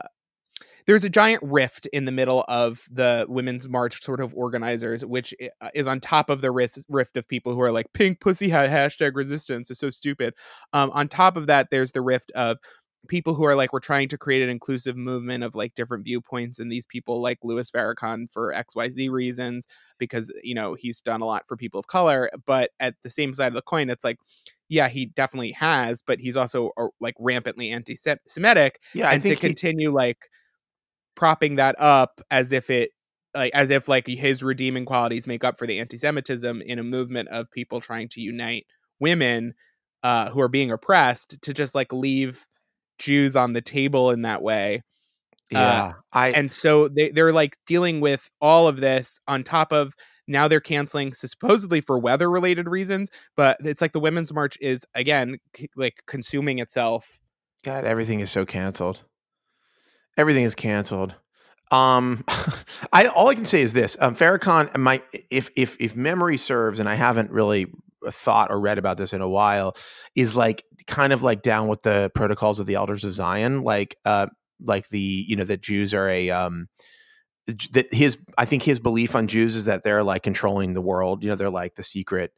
there's a giant rift in the middle of the women's march sort of organizers which uh, is on top of the rift, of people who are like pink pussy hat hashtag resistance is so stupid. Um on top of that there's the rift of people who are like we're trying to create an inclusive movement of like different viewpoints and these people like Louis Farrakhan for XYZ reasons because you know he's done a lot for people of color. But at the same side of the coin it's like yeah he definitely has but he's also uh, like rampantly anti-semitic yeah, I and to think he- continue like propping that up as if it like as if like his redeeming qualities make up for the anti-semitism in a movement of people trying to unite women uh who are being oppressed to just like leave Jews on the table in that way yeah, I and so they, they're like dealing with all of this on top of now they're canceling supposedly for weather related reasons but it's like the women's march is again c- like consuming itself God, everything is so canceled. Everything is canceled. Um, I all I can say is this: um, Farrakhan, my if if if memory serves, and I haven't really thought or read about this in a while, is like kind of like down with the protocols of the Elders of Zion, like uh, like the you know that Jews are a um that his I think his belief on Jews is that they're like controlling the world. You know, they're like the secret.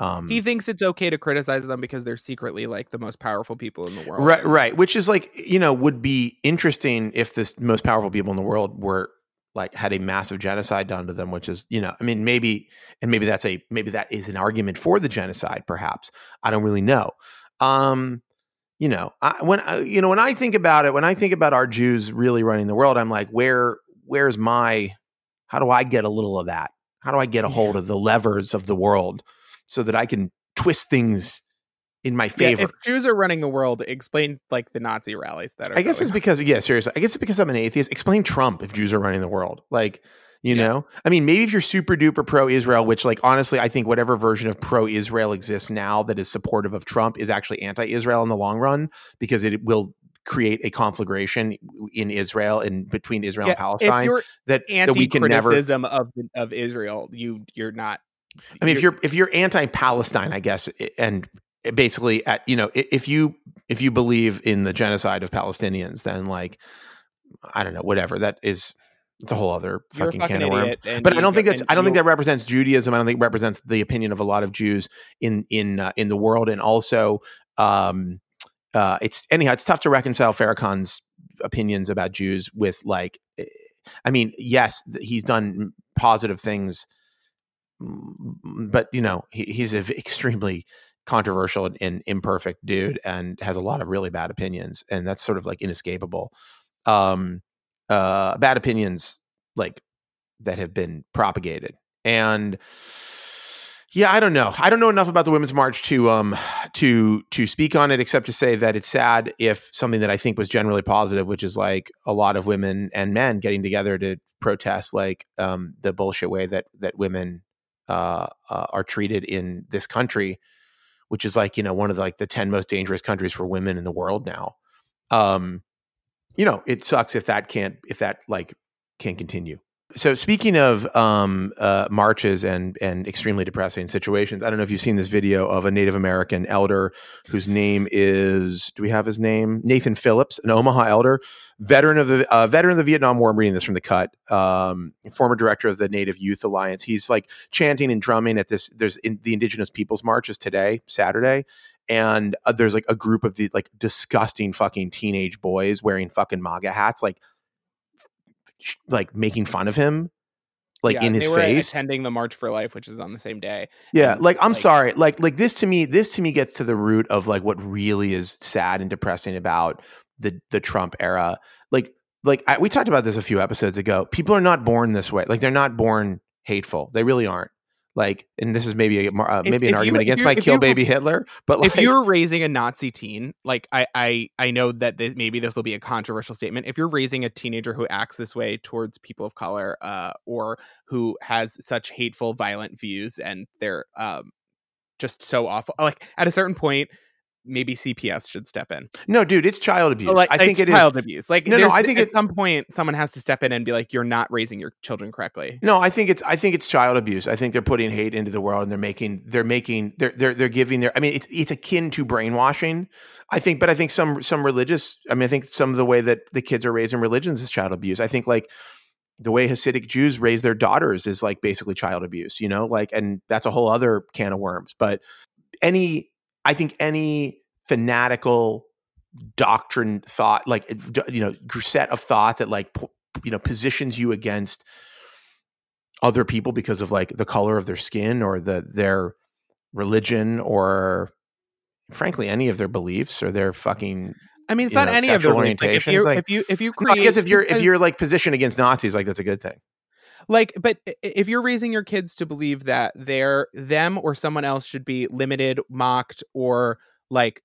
Um, he thinks it's okay to criticize them because they're secretly like the most powerful people in the world Right, right. Which is like, you know, would be interesting if the most powerful people in the world were like had a massive genocide done to them, which is, you know, I mean, maybe, and maybe that's a, maybe that is an argument for the genocide, perhaps. I don't really know. Um, you know, I, when, I, you know, when I think about it, when I think about our Jews really running the world, I'm like, where, where's my, how do I get a little of that? How do I get a hold of the levers of the world so that I can twist things in my Yeah, favor? if Jews are running the world, explain like the Nazi rallies that are. I guess it's because yeah, seriously. I guess it's because I'm an atheist. Explain Trump if Jews are running the world. Like, you Yeah. know? I mean, maybe if you're super duper pro Israel, which like honestly, I think whatever version of pro Israel exists now that is supportive of Trump is actually anti Israel in the long run because it will create a conflagration in Israel and between Israel Yeah, and Palestine if you're that, that we can never anti-criticism of of Israel, you you're not. I mean, if you're- if you're anti-Palestine, I guess, and basically at you know if you if you believe in the genocide of Palestinians, then like I don't know whatever that is. It's a whole other fucking, fucking can of worms. But I don't think that's I don't think that represents Judaism. I don't think it represents the opinion of a lot of Jews in in uh, in the world, and also um, uh, it's anyhow it's tough to reconcile Farrakhan's opinions about Jews with like eh, I mean yes he's done positive things, but you know he, he's an extremely controversial and, and imperfect dude and has a lot of really bad opinions, and that's sort of like inescapable. Um, uh, bad opinions like that have been propagated and yeah i don't know i don't know enough about the women's march to um to to speak on it except to say that it's sad if something that i think was generally positive which is like a lot of women and men getting together to protest like um the bullshit way that that women uh, uh are treated in this country which is like you know one of the, like the 10 most dangerous countries for women in the world now. Um you know it sucks if that can't if that like can't continue so speaking of um, uh, marches and and extremely depressing situations, I don't know if you've seen this video of a Native American elder whose name is do we have his name Nathan Phillips, an Omaha elder, veteran of the uh, veteran of the Vietnam War. I'm reading this from the cut. Um, former director of the Native Youth Alliance. He's like chanting and drumming at this. There's in, the Indigenous Peoples March is today, Saturday. And uh, there's like a group of the like disgusting fucking teenage boys wearing fucking MAGA hats, like sh- like making fun of him like Yeah, in his they were face. attending the March for Life, which is on the same day. yeah and, like i'm like- sorry like like this to me this to me gets to the root of like what really is sad and depressing about the the trump era. Like like I, we talked about this a few episodes ago. People are not born this way like they're not born hateful they really aren't like and this is maybe a, uh, If- maybe an if argument if against my kill you- baby hitler but like if you're raising a Nazi teen, like I, I, I know that this, maybe this will be a controversial statement. If you're raising a teenager who acts this way towards people of color, uh, or who has such hateful, violent views, and they're um, just so awful, like at a certain point, maybe CPS should step in. no dude it's child abuse Like, i think it is child abuse. Like No, no, I think at some point someone has to step in and be like, "You're not raising your children correctly." No, I think it's I think it's child abuse. I think they're putting hate into the world and they're making they're making they're they're they're giving their I mean it's it's akin to brainwashing. I think but I think some some religious I mean I think some of the way that the kids are raised in religions is child abuse. I think like the way Hasidic Jews raise their daughters is like basically child abuse, you know? Like and that's a whole other can of worms. But any I think any fanatical doctrine thought like eh, you know set of thought that like you know positions you against other people because of like the color of their skin or the their religion or frankly any of their beliefs or their fucking I mean, it's not know, any of their sexual beliefs. Like, if orientation, you like- if you if you No, I create, guess if you're if you're like positioned against Nazis like that's a good thing. like but if you're raising your kids to believe that they're them or someone else should be limited mocked or like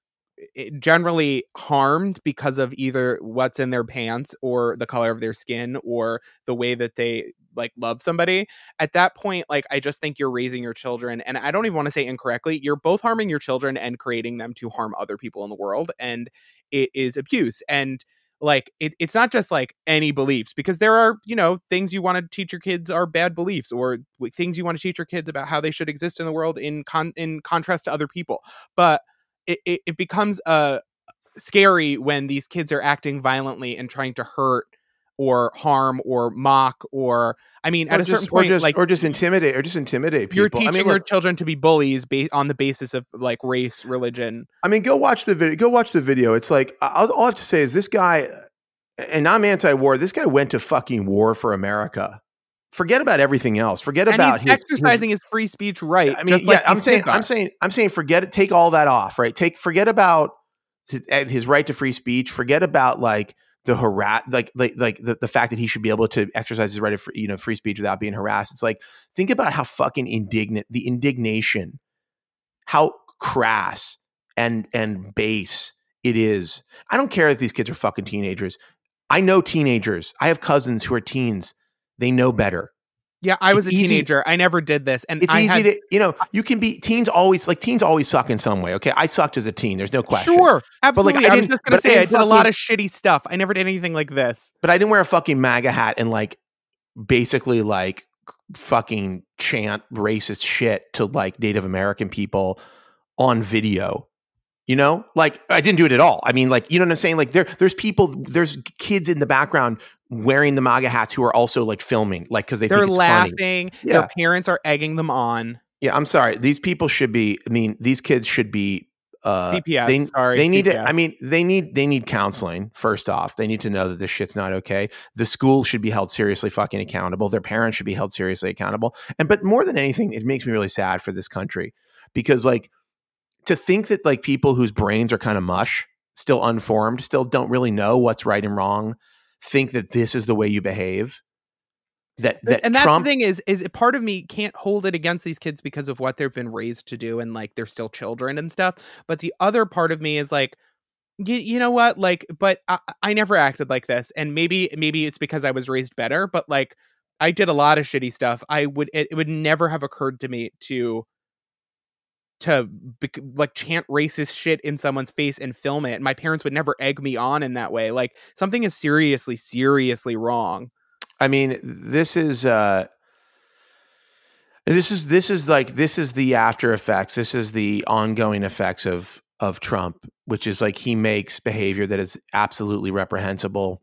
generally harmed because of either what's in their pants or the color of their skin or the way that they like love somebody. At that point like i just think you're raising your children and i don't even want to say incorrectly you're both harming your children and creating them to harm other people in the world and it is abuse and like it, it's not just like any beliefs because there are you know things you want to teach your kids are bad beliefs or things you want to teach your kids about how they should exist in the world in con in contrast to other people but it, it, it becomes uh scary when these kids are acting violently and trying to hurt or harm or mock or i mean at or a certain point or just like or just intimidate or just intimidate people. you're teaching I mean, your look, children to be bullies ba- on the basis of like race religion I mean, go watch the video. Go watch the video. It's like I'll, all I have to say is this guy, and I'm anti-war. This guy went to fucking war for America. Forget about everything else. Forget and about his, his- exercising his, free speech right I mean, just like yeah, I'm saying, I'm saying, I'm saying, forget it. Take all that off, right? Take, forget about his, eh, his right to free speech. Forget about like the harass, like, like, like the, the fact that he should be able to exercise his right of, free, you know, free speech without being harassed. It's like, think about how fucking indignant the indignation, how crass and and base it is. I don't care if these kids are fucking teenagers. I know teenagers. I have cousins who are teens. They know mm. better. Yeah, I was It's a easy- teenager. I never did this, and It's I easy had, to, you know, you can be teens always like teens always suck in some way. Okay. I sucked as a teen. There's no question. Sure, absolutely. I I, was just gonna but I say I didn't a lot of shitty stuff. I never did anything like this. But I didn't wear a fucking MAGA hat and like basically like fucking chant racist shit to like Native American people on video You know, like I didn't do it at all. I mean, like you know what I'm saying? Like there, there's people, there's kids in the background wearing the MAGA hats who are also like filming, like because they They're think it's laughing. funny. Their Yeah. parents are egging them on. Yeah, I'm sorry. These people should be. I mean, these kids should be. Uh, CPS. They, sorry, they need to. I mean, they need they need counseling. First off, they need to know that this shit's not okay. The school should be held seriously fucking accountable. Their parents should be held seriously accountable. And but more than anything, it makes me really sad for this country because like to think that like people whose brains are kind of mush, still unformed, still don't really know what's right and wrong, think that this is the way you behave. That that and that's Trump the thing is is part of me can't hold it against these kids because of what they've been raised to do and like they're still children and stuff but the other part of me is like you, you know what like but I, I never acted like this and maybe maybe it's because i was raised better but like i did a lot of shitty stuff i would it, it would never have occurred to me to to like chant racist shit in someone's face and film it my parents would never egg me on in that way like something is seriously seriously wrong I mean, this is uh this is this is like this is the after effects. This is the ongoing effects of of Trump, which is like he makes behavior that is absolutely reprehensible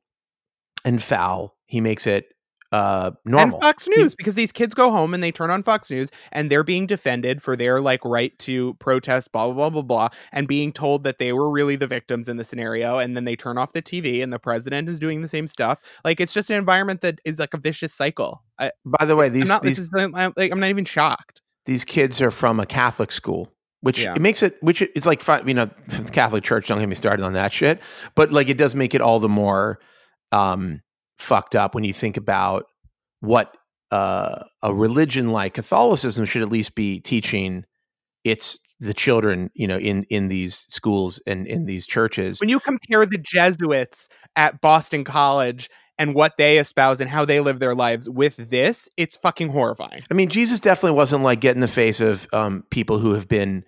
and foul. He makes it uh normal. And Fox News, because these kids go home and they turn on Fox News and they're being defended for their like right to protest, blah blah blah blah blah, and being told that they were really the victims in the scenario, and then they turn off the TV and the president is doing the same stuff. Like it's just an environment that is like a vicious cycle. I, By the way, I'm these not. these is I'm, like I'm not even shocked. these kids are from a Catholic school, which Yeah. it makes it, which it's like, you know, the Catholic Church. Don't get me started on that shit. But like, it does make it all the more um, fucked up when you think about what uh, a religion like Catholicism should at least be teaching its the children, you know, in in these schools and in these churches. When you compare the Jesuits at Boston College and what they espouse and how they live their lives with this, it's fucking horrifying. I mean, Jesus definitely wasn't like get in the face of um, people who have been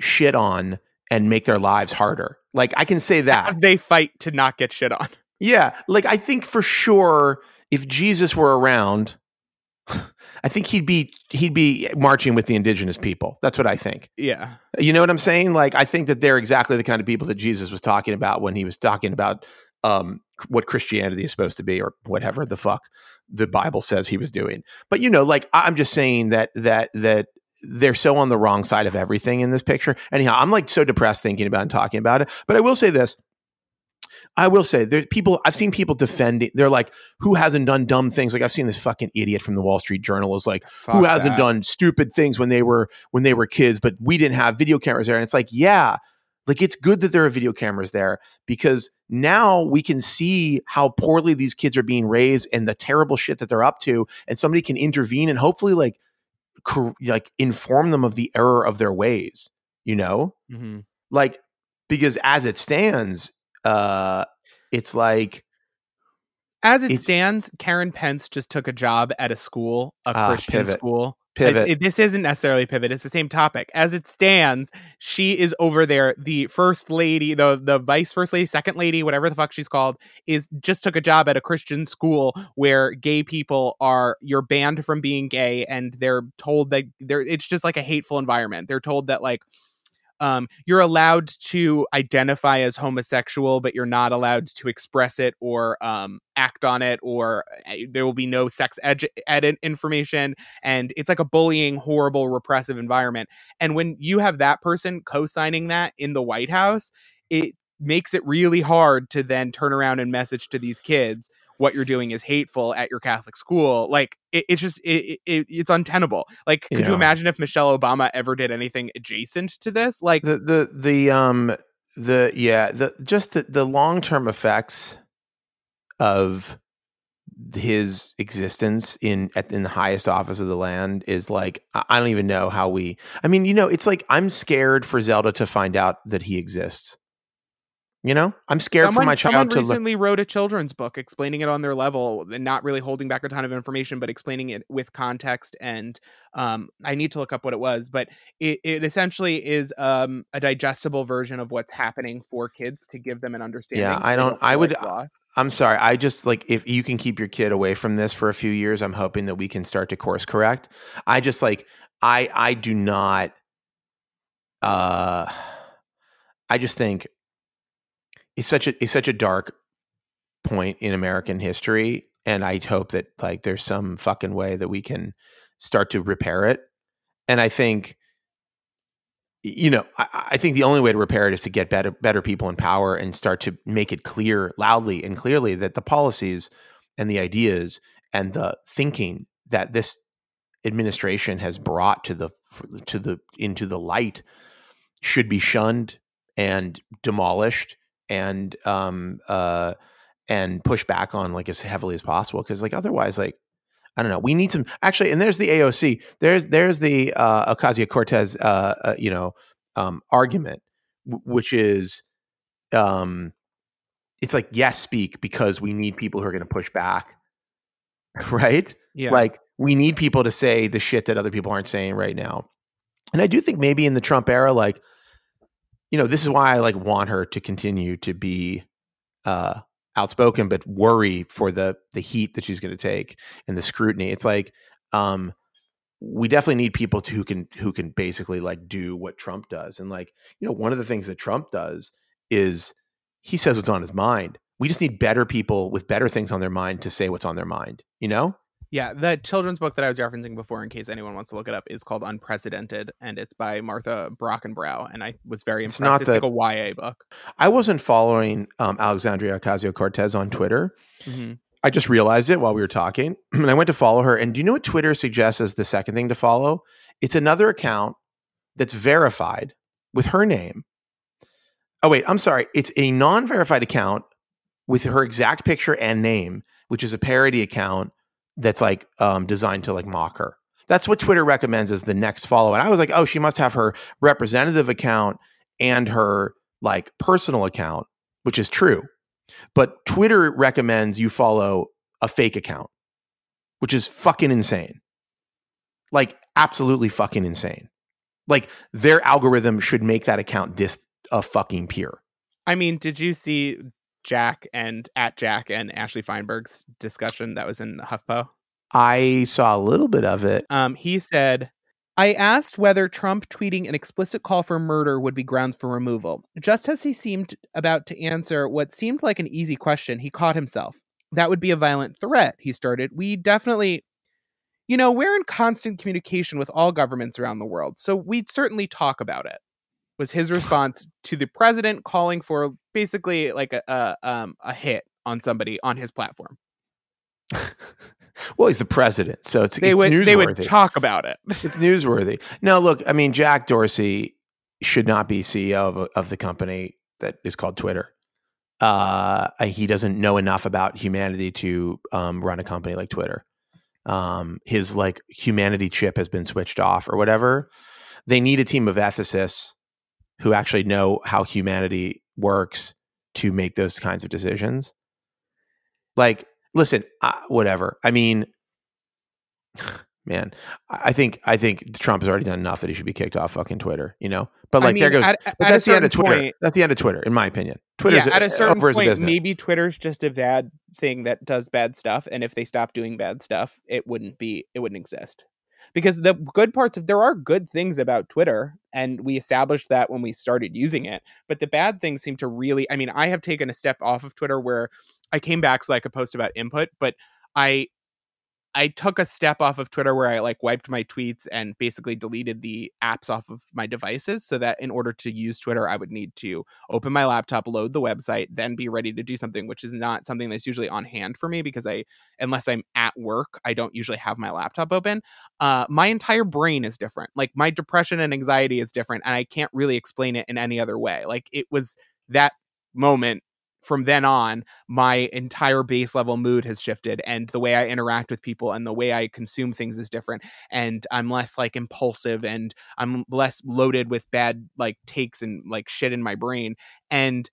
shit on and make their lives harder. Like I can say that. As they fight to not get shit on. Yeah, like I think for sure if Jesus were around, I think he'd be he'd be marching with the indigenous people. That's what I think. Yeah. You know what I'm saying? Like I think that they're exactly the kind of people that Jesus was talking about when he was talking about um, what Christianity is supposed to be or whatever the fuck the Bible says he was doing. But you know, like I'm just saying that that that they're so on the wrong side of everything in this picture. Anyhow, I'm like so depressed thinking about and talking about it. But I will say this. I will say there's people I've seen people defending they're like who hasn't done dumb things like I've seen this fucking idiot from the Wall Street Journal is like who hasn't that. done stupid things when they were when they were kids but we didn't have video cameras there and it's like yeah like it's good that there are video cameras there because now we can see how poorly these kids are being raised and the terrible shit that they're up to and somebody can intervene and hopefully like cor- like inform them of the error of their ways you know Mhm. like because as it stands uh it's like As it stands, Karen Pence just took a job at a school, a Ah, Christian pivot. school. pivot It- it- this isn't necessarily pivot. It's the same topic. As it stands, she is over there. The first lady, the the vice first lady, second lady, whatever the fuck she's called, is just took a job at a Christian school where gay people are you're banned from being gay, and they're told that they're. It's just like a hateful environment. They're told that like. Um, you're allowed to identify as homosexual, but you're not allowed to express it or um, act on it, or uh, there will be no sex ed- ed information. And it's like a bullying horrible repressive environment. And when you have that person co-signing that in the white house it makes it really hard to then turn around and message to these kids what you're doing is hateful at your catholic school. Like it, it's just it, it, it's untenable. Like could you imagine if michelle obama ever did anything adjacent to this? Like the the the um the yeah the just the, the long-term effects of his existence in at in the highest office of the land is like I don't even know how we I mean you know it's like I'm scared for Zelda to find out that he exists you know I'm scared someone, for my someone child to learn recently wrote a children's book explaining it on their level and not really holding back a ton of information but explaining it with context and um, i need to look up what it was but it, it essentially is um, a digestible version of what's happening for kids to give them an understanding Yeah, I don't- I would- like. I'm sorry. I just like if you can keep your kid away from this for a few years, I'm hoping that we can start to course correct. I just like I I do not uh I just think it's such a it's such a dark point in American history, and I hope that like there's some fucking way that we can start to repair it. And I think, you know, I, I think the only way to repair it is to get better better people in power and start to make it clear loudly and clearly that the policies and the ideas and the thinking that this administration has brought to the to the into the light should be shunned and demolished and um uh and pushed back on like as heavily as possible because like otherwise like I don't know. We need some actually, and there's the AOC. There's there's the uh, Ocasio Cortez, uh, uh, you know, um, argument, w- which is, um, it's like yes, speak because we need people who are going to push back, right? Yeah. Like we need people to say the shit that other people aren't saying right now. And I do think maybe in the Trump era, like, you know, this is why I like want her to continue to be uh outspoken, but worry for the the heat that she's going to take and the scrutiny. It's like, um, we definitely need people to, who can who can basically like do what Trump does. And like, you know, one of the things that Trump does is he says what's on his mind. We just need better people with better things on their mind to say what's on their mind. You know? Yeah, the children's book that I was referencing before, in case anyone wants to look it up, is called Unprecedented, and it's by Martha Brockenbrough, and I was very It's impressed. not It's the- like a YA book. I wasn't following um, Alexandria Ocasio Cortez on Twitter. Mhm. I just realized it while we were talking, and I went to follow her. And do you know what Twitter suggests as the second thing to follow? It's another account that's verified with her name. Oh wait, I'm sorry. It's a non-verified account with her exact picture and name, which is a parody account that's like um, designed to like mock her. That's what Twitter recommends as the next follow. And I was like, oh, she must have her representative account and her like personal account, which is true. But Twitter recommends you follow a fake account, which is fucking insane. Like absolutely fucking insane. Like their algorithm should make that account dis a fucking peer. I mean, did you see Jack and at Jack and Ashley Feinberg's discussion that was in HuffPo? I saw a little bit of it. Um, he said, I asked whether Trump tweeting an explicit call for murder would be grounds for removal. Just as he seemed about to answer what seemed like an easy question, he caught himself. That would be a violent threat, he started. We definitely, you know, we're in constant communication with all governments around the world, so we'd certainly talk about it. Was his response to the president calling for basically like a, a um a hit on somebody on his platform. well, he's the president, so it's, They it's would newsworthy. they would talk about it. it's newsworthy. No, look, I mean, Jack Dorsey should not be CEO of, of the company that is called Twitter. Uh, he doesn't know enough about humanity to um, run a company like Twitter. Um, his like humanity chip has been switched off or whatever. They need a team of ethicists who actually know how humanity works to make those kinds of decisions. Like, listen, uh, whatever. I mean, man, I think I think Trump has already done enough that he should be kicked off fucking Twitter. You know, but I like there goes. at- but at that's the end of Twitter. point- that's the end of Twitter, in my opinion. Twitter's yeah, at a certain point, maybe Twitter's just a bad thing that does bad stuff, and if they stop doing bad stuff, it wouldn't be it wouldn't exist. Because the good parts of there are good things about Twitter, and we established that when we started using it. But the bad things seem to really I mean, I have taken a step off of Twitter where I came back so I could post about input, but I I took a step off of Twitter where I like wiped my tweets and basically deleted the apps off of my devices so that in order to use Twitter, I would need to open my laptop, load the website, then be ready to do something, which is not something that's usually on hand for me because I, unless I'm at work, I don't usually have my laptop open. Uh, my entire brain is different. Like my depression and anxiety is different, and I can't really explain it in any other way. Like it was that moment from then on, my entire base level mood has shifted, and the way I interact with people and the way I consume things is different. And I'm less like impulsive, and I'm less loaded with bad like takes and like shit in my brain. And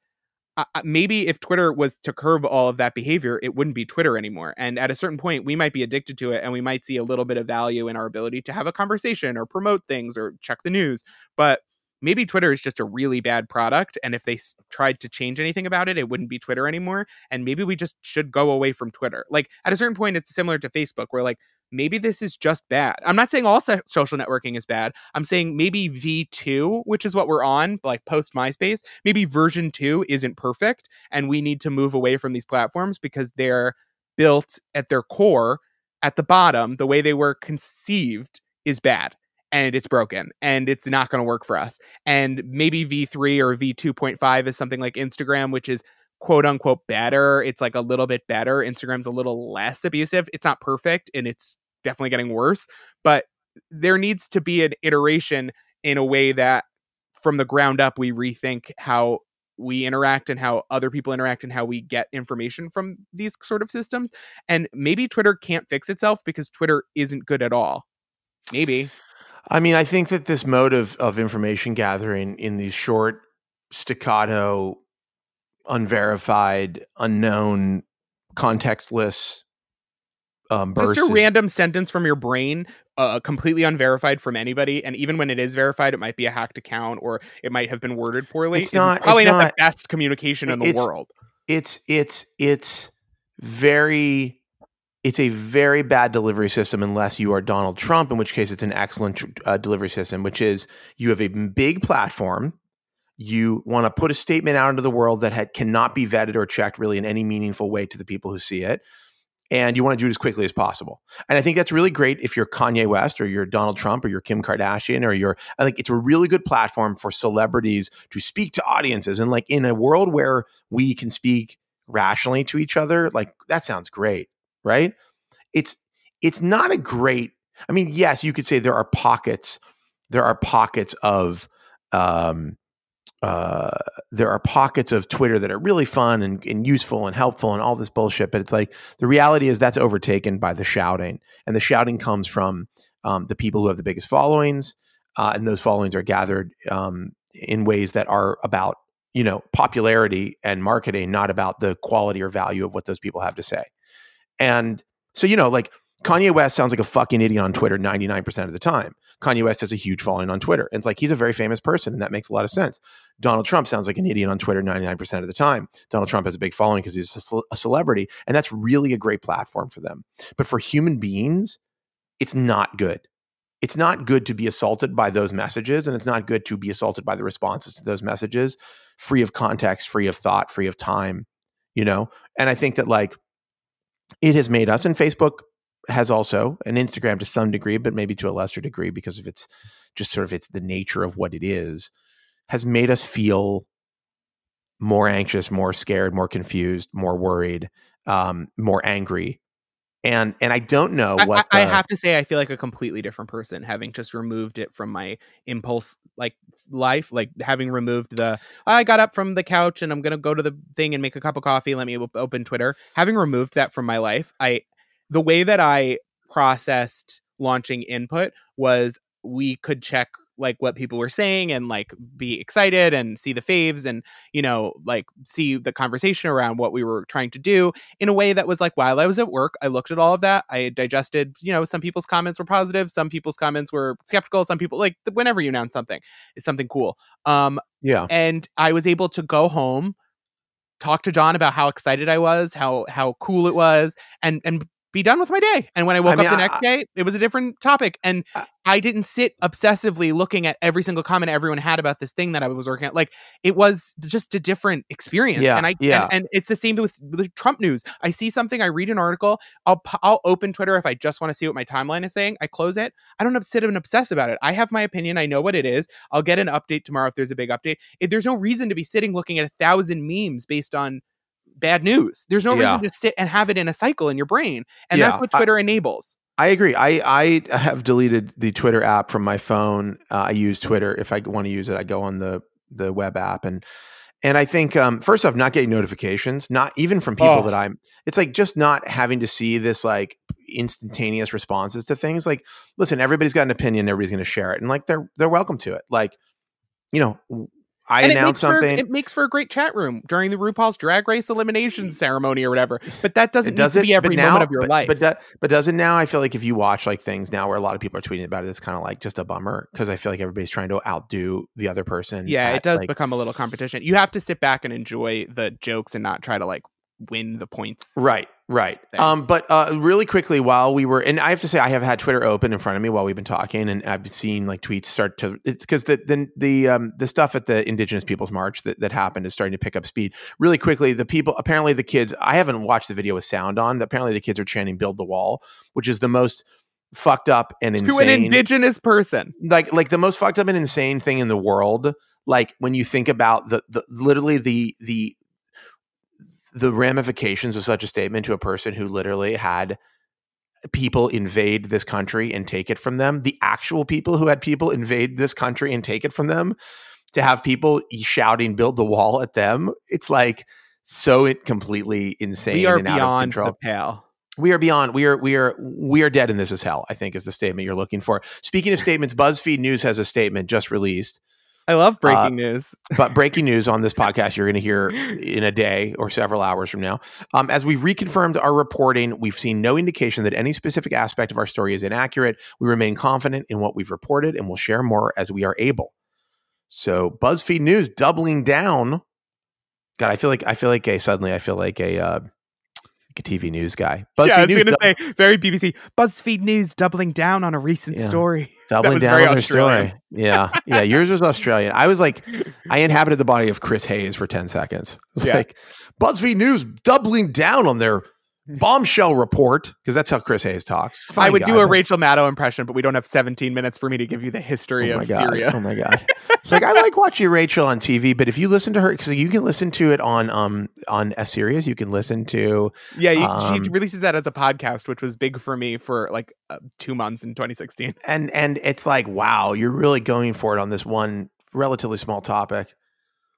uh, maybe if Twitter was to curb all of that behavior, it wouldn't be Twitter anymore. And at a certain point, we might be addicted to it, and we might see a little bit of value in our ability to have a conversation or promote things or check the news. But maybe Twitter is just a really bad product. And if they s- tried to change anything about it, it wouldn't be Twitter anymore. And maybe we just should go away from Twitter. Like at a certain point, it's similar to Facebook, where like maybe this is just bad. I'm not saying all so- social networking is bad. I'm saying maybe V2, which is what we're on, like post MySpace, maybe version 2 isn't perfect and we need to move away from these platforms because they're built at their core at the bottom, the way they were conceived is bad and it's broken and it's not going to work for us. And maybe V3 or V2.5 is something like Instagram, which is quote unquote better. It's like a little bit better. Instagram's a little less abusive. It's not perfect and it's definitely getting worse, but there needs to be an iteration in a way that from the ground up we rethink how we interact and how other people interact and how we get information from these sort of systems. And maybe Twitter can't fix itself because Twitter isn't good at all. Maybe. I mean, I think that this mode of, of information gathering in these short, staccato, unverified, unknown, contextless um, Just a random sentence from your brain, uh, completely unverified from anybody, and even when it is verified, it might be a hacked account or it might have been worded poorly. It's not it's probably it's not, not, the best communication in the world. It's it's it's very it's a very bad delivery system unless you are Donald Trump, in which case it's an excellent uh, delivery system, which is you have a big platform. You want to put a statement out into the world that had, cannot be vetted or checked really in any meaningful way to the people who see it. And you want to do it as quickly as possible. And I think that's really great if you're Kanye West or you're Donald Trump or you're Kim Kardashian or you're, I think it's a really good platform for celebrities to speak to audiences. And like in a world where we can speak rationally to each other, like that sounds great right? It's it's not a great. I mean, yes, you could say there are pockets. There are pockets of um, uh, there are pockets of Twitter that are really fun and, and, useful and helpful and all this bullshit. But it's like the reality is that's overtaken by the shouting, and the shouting comes from um, the people who have the biggest followings, uh, and those followings are gathered um, in ways that are about you know popularity and marketing, not about the quality or value of what those people have to say. And so, you know, like Kanye West sounds like a fucking idiot on Twitter 99% of the time. Kanye West has a huge following on Twitter. And it's like he's a very famous person, and that makes a lot of sense. Donald Trump sounds like an idiot on Twitter 99% of the time. Donald Trump has a big following because he's a, a celebrity, and that's really a great platform for them. But for human beings, it's not good. It's not good to be assaulted by those messages, and it's not good to be assaulted by the responses to those messages, free of context, free of thought, free of time, you know? And I think that, like, it has made us, and Facebook has also, and Instagram to some degree, but maybe to a lesser degree because of its just sort of it's the nature of what it is, has made us feel more anxious, more scared, more confused, more worried, um, more angry and and I don't know what I, I, the, I, have to say I feel like a completely different person having just removed it from my impulse like life like having removed the I got up from the couch and I'm gonna go to the thing and make a cup of coffee let me open Twitter. Having removed that from my life I the way that I processed launching input was we could check like what people were saying and like be excited and see the faves and you know like see the conversation around what we were trying to do in a way that was like while I was at work I looked at all of that I digested you know some people's comments were positive some people's comments were skeptical some people like whenever you announce something it's something cool um yeah. and I was able to go home talk to John about how excited I was, how how cool it was, and and be done with my day. And when I woke I mean, up the I, next day, it was a different topic. And I, I, didn't sit obsessively looking at every single comment everyone had about this thing that I was working at. Like it was just a different experience. Yeah, and I yeah. And, and it's the same with, with Trump news. I see something, I read an article, I'll I'll open Twitter if I just want to see what my timeline is saying. I close it. I don't sit and obsess about it. I have my opinion. I know what it is. I'll get an update tomorrow if there's a big update. If there's no reason to be sitting looking at a thousand memes based on bad news. There's no yeah. reason to sit and have it in a cycle in your brain. And yeah, that's what Twitter I, enables. I agree. I, I have deleted the Twitter app from my phone. Uh, I use Twitter. If I want to use it, I go on the, the web app and and I think um, first off, not getting notifications, not even from people oh. that I'm. It's like just not having to see this like instantaneous responses to things. Like, listen, everybody's got an opinion. Everybody's going to share it, and like they're they're welcome to it. Like, you know, I and announce something. For, it makes for a great chat room during the RuPaul's Drag Race elimination ceremony or whatever. But that doesn't does need to be every now, moment of your but, life. But that, but doesn't now? I feel like if you watch like things now where a lot of people are tweeting about it, it's kind of like just a bummer because I feel like everybody's trying to outdo the other person. Yeah, at, it does like, become a little competition. You have to sit back and enjoy the jokes and not try to like win the points. Right, right. Um, but uh, really quickly, while we were, and I have to say, I have had Twitter open in front of me while we've been talking, and I've seen like tweets start to because the the the um, the stuff at the Indigenous Peoples March that, that happened is starting to pick up speed. Really quickly, the people apparently the kids. I haven't watched the video with sound on. But apparently, the kids are chanting "Build the Wall," which is the most fucked up and insane To an indigenous person. like like the most fucked up and insane thing in the world like when you think about the the literally the the the ramifications of such a statement to a person who literally had people invade this country and take it from them the actual people who had people invade this country and take it from them to have people shouting build the wall at them it's like so it completely insane We are and out of beyond control the pale. we are beyond. We are. We are. We are dead, and this is hell. I think is the statement you're looking for. Speaking of statements, BuzzFeed News has a statement just released. I love breaking Uh, news. But breaking news on this podcast, you're going to hear in a day or several hours from now. Um, as we've reconfirmed our reporting, we've seen no indication that any specific aspect of our story is inaccurate. We remain confident in what we've reported, and we'll share more as we are able. So, BuzzFeed News doubling down. God, I feel like I feel like a suddenly I feel like a uh, like a TV news guy. BuzzFeed yeah, I was going to say very BBC. BuzzFeed News doubling down on a recent Yeah. story. doubling down on their story. Yeah, yeah. Yours was Australian. I was like, I inhabited the body of Chris Hayes for ten seconds. Yeah. like BuzzFeed News doubling down on their bombshell report because that's how Chris Hayes talks. I would guy, do a but- Rachel Maddow impression, but we don't have 17 minutes for me to give you the history Oh of god! Syria. Oh my god! Like I like watching Rachel on TV, but if you listen to her, because you can listen to it on um on a series, you can listen to Yeah, you, Um, she releases that as a podcast, which was big for me for like uh, two months in 2016. and and it's like wow, you're really going for it on this one relatively small topic.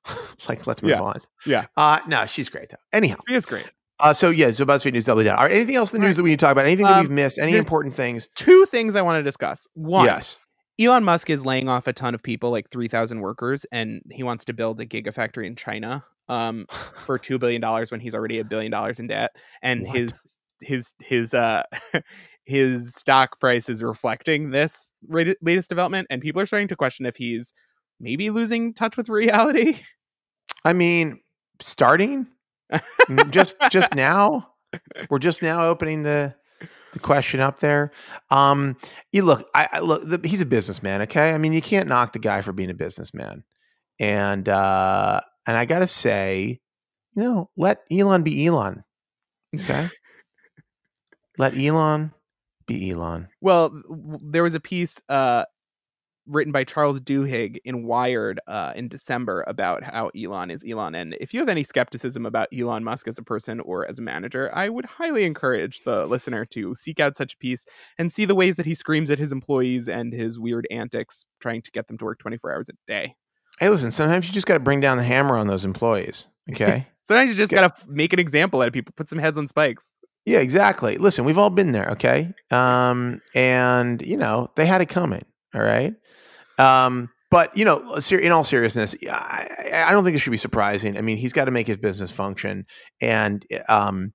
Like let's move Yeah. on. Yeah. Uh no, she's great though. Anyhow, She is great. Uh so yeah, so BuzzFeed News doubling down. All right, anything else in the news Right. that we need to talk about? Anything that Um, we've missed? Any important things? Two things I want to discuss. One, Yes. Elon Musk is laying off a ton of people, like 3,000 workers, and he wants to build a gigafactory in China um, for $2 billion when he's already a billion dollars in debt. And What? his his his uh his stock price is reflecting this latest development and people are starting to question if he's maybe losing touch with reality I mean, starting just just now. We're just now opening the the question up there. Um, you look, I, I look. The, he's a businessman. Okay, I mean, you can't knock the guy for being a businessman. And uh, and I gotta say, you know, let Elon be Elon. Okay, let Elon be Elon. Well, there was a piece uh, written by Charles Duhigg in Wired uh, in December about how Elon is Elon. And if you have any skepticism about Elon Musk as a person or as a manager, I would highly encourage the listener to seek out such a piece and see the ways that he screams at his employees and his weird antics trying to get them to work 24 hours a day. Hey, listen. Sometimes you just got to bring down the hammer on those employees. Okay. Sometimes you just got to make an example out of people, put some heads on spikes. Yeah, exactly. Listen, we've all been there, okay? Um, and you know, they had it coming, all right? Um, but you know, in all seriousness, I, I don't think this should be surprising. I mean, he's got to make his business function, and um,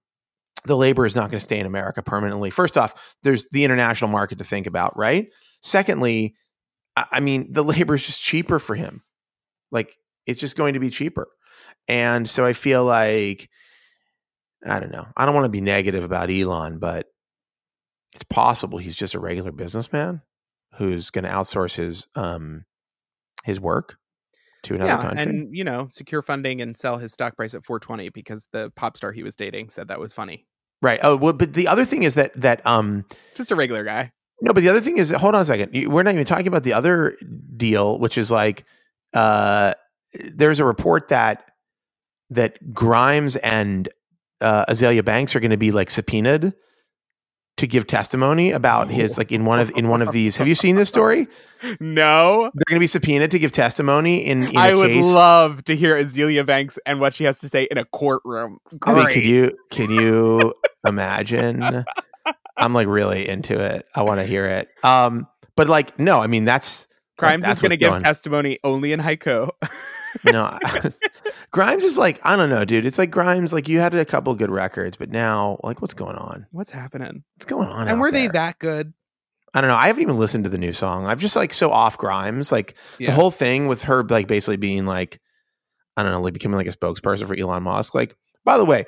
the labor is not going to stay in America permanently. First off, there's the international market to think about, right? Secondly, I mean, the labor is just cheaper for him. Like, it's just going to be cheaper, and so I feel like I don't know. I don't want to be negative about Elon, but it's possible he's just a regular businessman who's going to outsource his um his work to another yeah, country. and you know, secure funding and sell his stock price at 420 because the pop star he was dating said that was funny. right. Oh, well, but the other thing is that that um Just a regular guy. no, but the other thing is hold on a second. We're not even talking about the other deal, which is like uh there's a report that that Grimes and uh, Azealia Banks are going to be like subpoenaed to give testimony about his like in one of in one of these. Have you seen this story? No, They're going to be subpoenaed to give testimony in, in I would case. love to hear Azealia Banks and what she has to say in a courtroom. I mean, Great. could you can you imagine? I'm like really into it. I want to hear it. Um, but like, no, I mean that's Grimes that's is going to give going- testimony only in haiku. no. Grimes is like I don't know, dude. It's like Grimes. Like you had a couple good records, but now like what's going on? What's happening? What's going on? And were they that good? I don't know. I haven't even listened to the new song. I'm just like so off Grimes. Like the whole thing with her like basically being like, I don't know, like becoming like a spokesperson for Elon Musk. Like, by the way,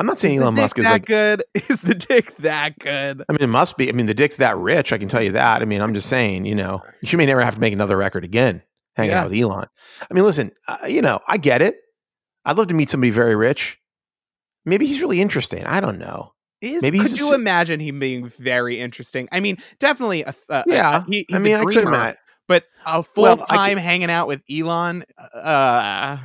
I'm not saying Is Elon Musk is that like. good. Is the dick that good? I mean, it must be. I mean, the dick's that rich. I can tell you that. I mean, I'm just saying. You know, she may never have to make another record again, hanging Yeah. out with Elon. I mean, listen. Uh, you know, I get it. I'd love to meet somebody very rich. Maybe he's really interesting. I don't know. Is, Maybe could a you si- imagine him being very interesting? I mean, definitely. A, a, Yeah, a, he, I mean, I could imagine. but a full Well, time hanging out with Elon. Uh,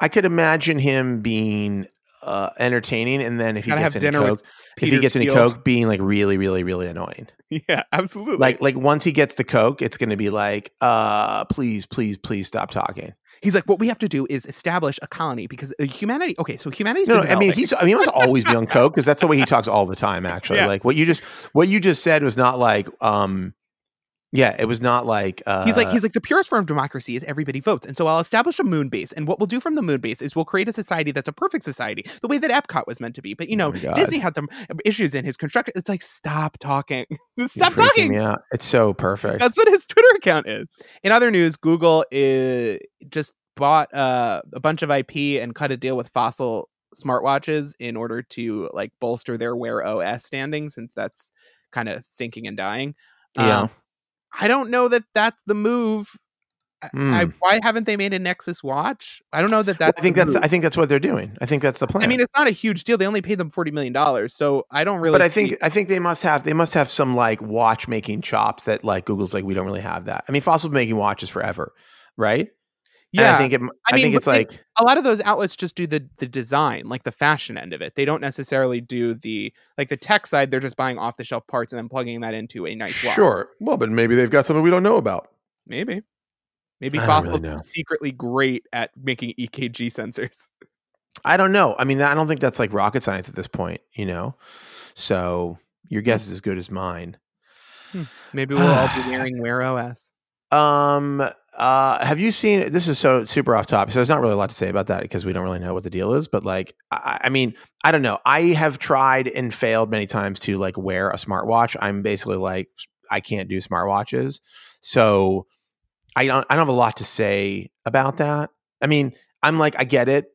I could imagine him being uh, entertaining, and then if he gets have dinner with coke, if he gets any coke, being like really, really, really annoying. yeah, absolutely. Like, like once he gets the coke, it's going to be like, uh, please, please, please stop talking. he's like, what we have to do is establish a colony because uh, humanity. Okay, so humanity. No, been I mean he's. I mean, he must always be on coke because that's the way he talks all the time. Actually, Yeah. like what you just what you just said was not like, um, yeah, it was not like. Uh, He's like he's like the purest form of democracy is everybody votes, and so I'll establish a moon base, and what we'll do from the moon base is we'll create a society that's a perfect society, the way that Epcot was meant to be. But you Oh know, God. Disney had some issues in his construction. It's like stop talking, stop talking. Yeah. It's so perfect. That's what his Twitter account is. In other news, Google is, just bought uh, a bunch of IP and cut a deal with Fossil smartwatches in order to like bolster their Wear OS standing, since that's kind of sinking and dying. Yeah. Um, I don't know that that's the move. I- I, Hmm. why haven't they made a Nexus watch? I don't know that Well. I think the that's. move. I think that's what they're doing. I think that's the plan. I mean, it's not a huge deal. They only paid them forty million dollars, so I don't really. but I see- think I think they must have they must have some like watchmaking chops that like Google's like we don't really have that. I mean, Fossil's been making watches forever, right? And yeah, I think it, I, mean, think it's like a lot of those outlets just do the the design, like the fashion end of it. They don't necessarily do the like the tech side. They're just buying off the shelf parts and then plugging that into a nice watch. sure. Well, but maybe they've got something we don't know about. maybe, maybe I don't really Fossil's secretly great at making EKG sensors. I don't know. I mean, I don't think that's like rocket science at this point, you know. So your hmm. guess is as good as mine. Hmm. Maybe we'll all be wearing Wear OS. Um, uh, have you seen? This is so super off topic, so there's not really a lot to say about that because we don't really know what the deal is. But like, I, I mean, I don't know. I have tried and failed many times to like wear a smartwatch. I'm basically like, I can't do smartwatches, so I don't. I don't have a lot to say about that. I mean, I'm like, I get it.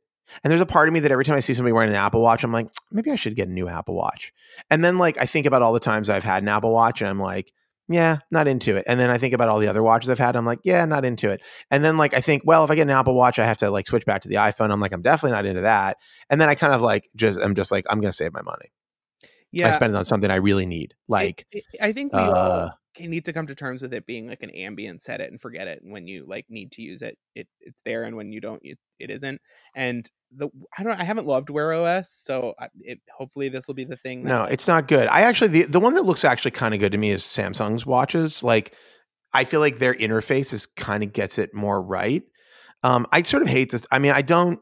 And there's a part of me that every time I see somebody wearing an Apple Watch, I'm like, maybe I should get a new Apple Watch. And then like I think about all the times I've had an Apple Watch, and I'm like, yeah, not into it. And then I think about all the other watches I've had. I'm like, yeah, not into it. And then like I think, well, if I get an Apple Watch, I have to like switch back to the iPhone. I'm like, I'm definitely not into that. And then I kind of like just I'm just like, I'm gonna save my money. Yeah, I spend it on something I really need. Like it- I think we uh, all can- need to come to terms with it being like an ambient set it and forget it. And when you like need to use it, it it's there, and when you don't, it, it isn't. And the I don't I haven't loved Wear OS, so I, it hopefully this will be the thing. That, No, it's not good. I actually the the one that looks actually kind of good to me is Samsung's watches. Like I feel like their interface is kind of gets it more right. Um, I sort of hate this. I mean, I don't.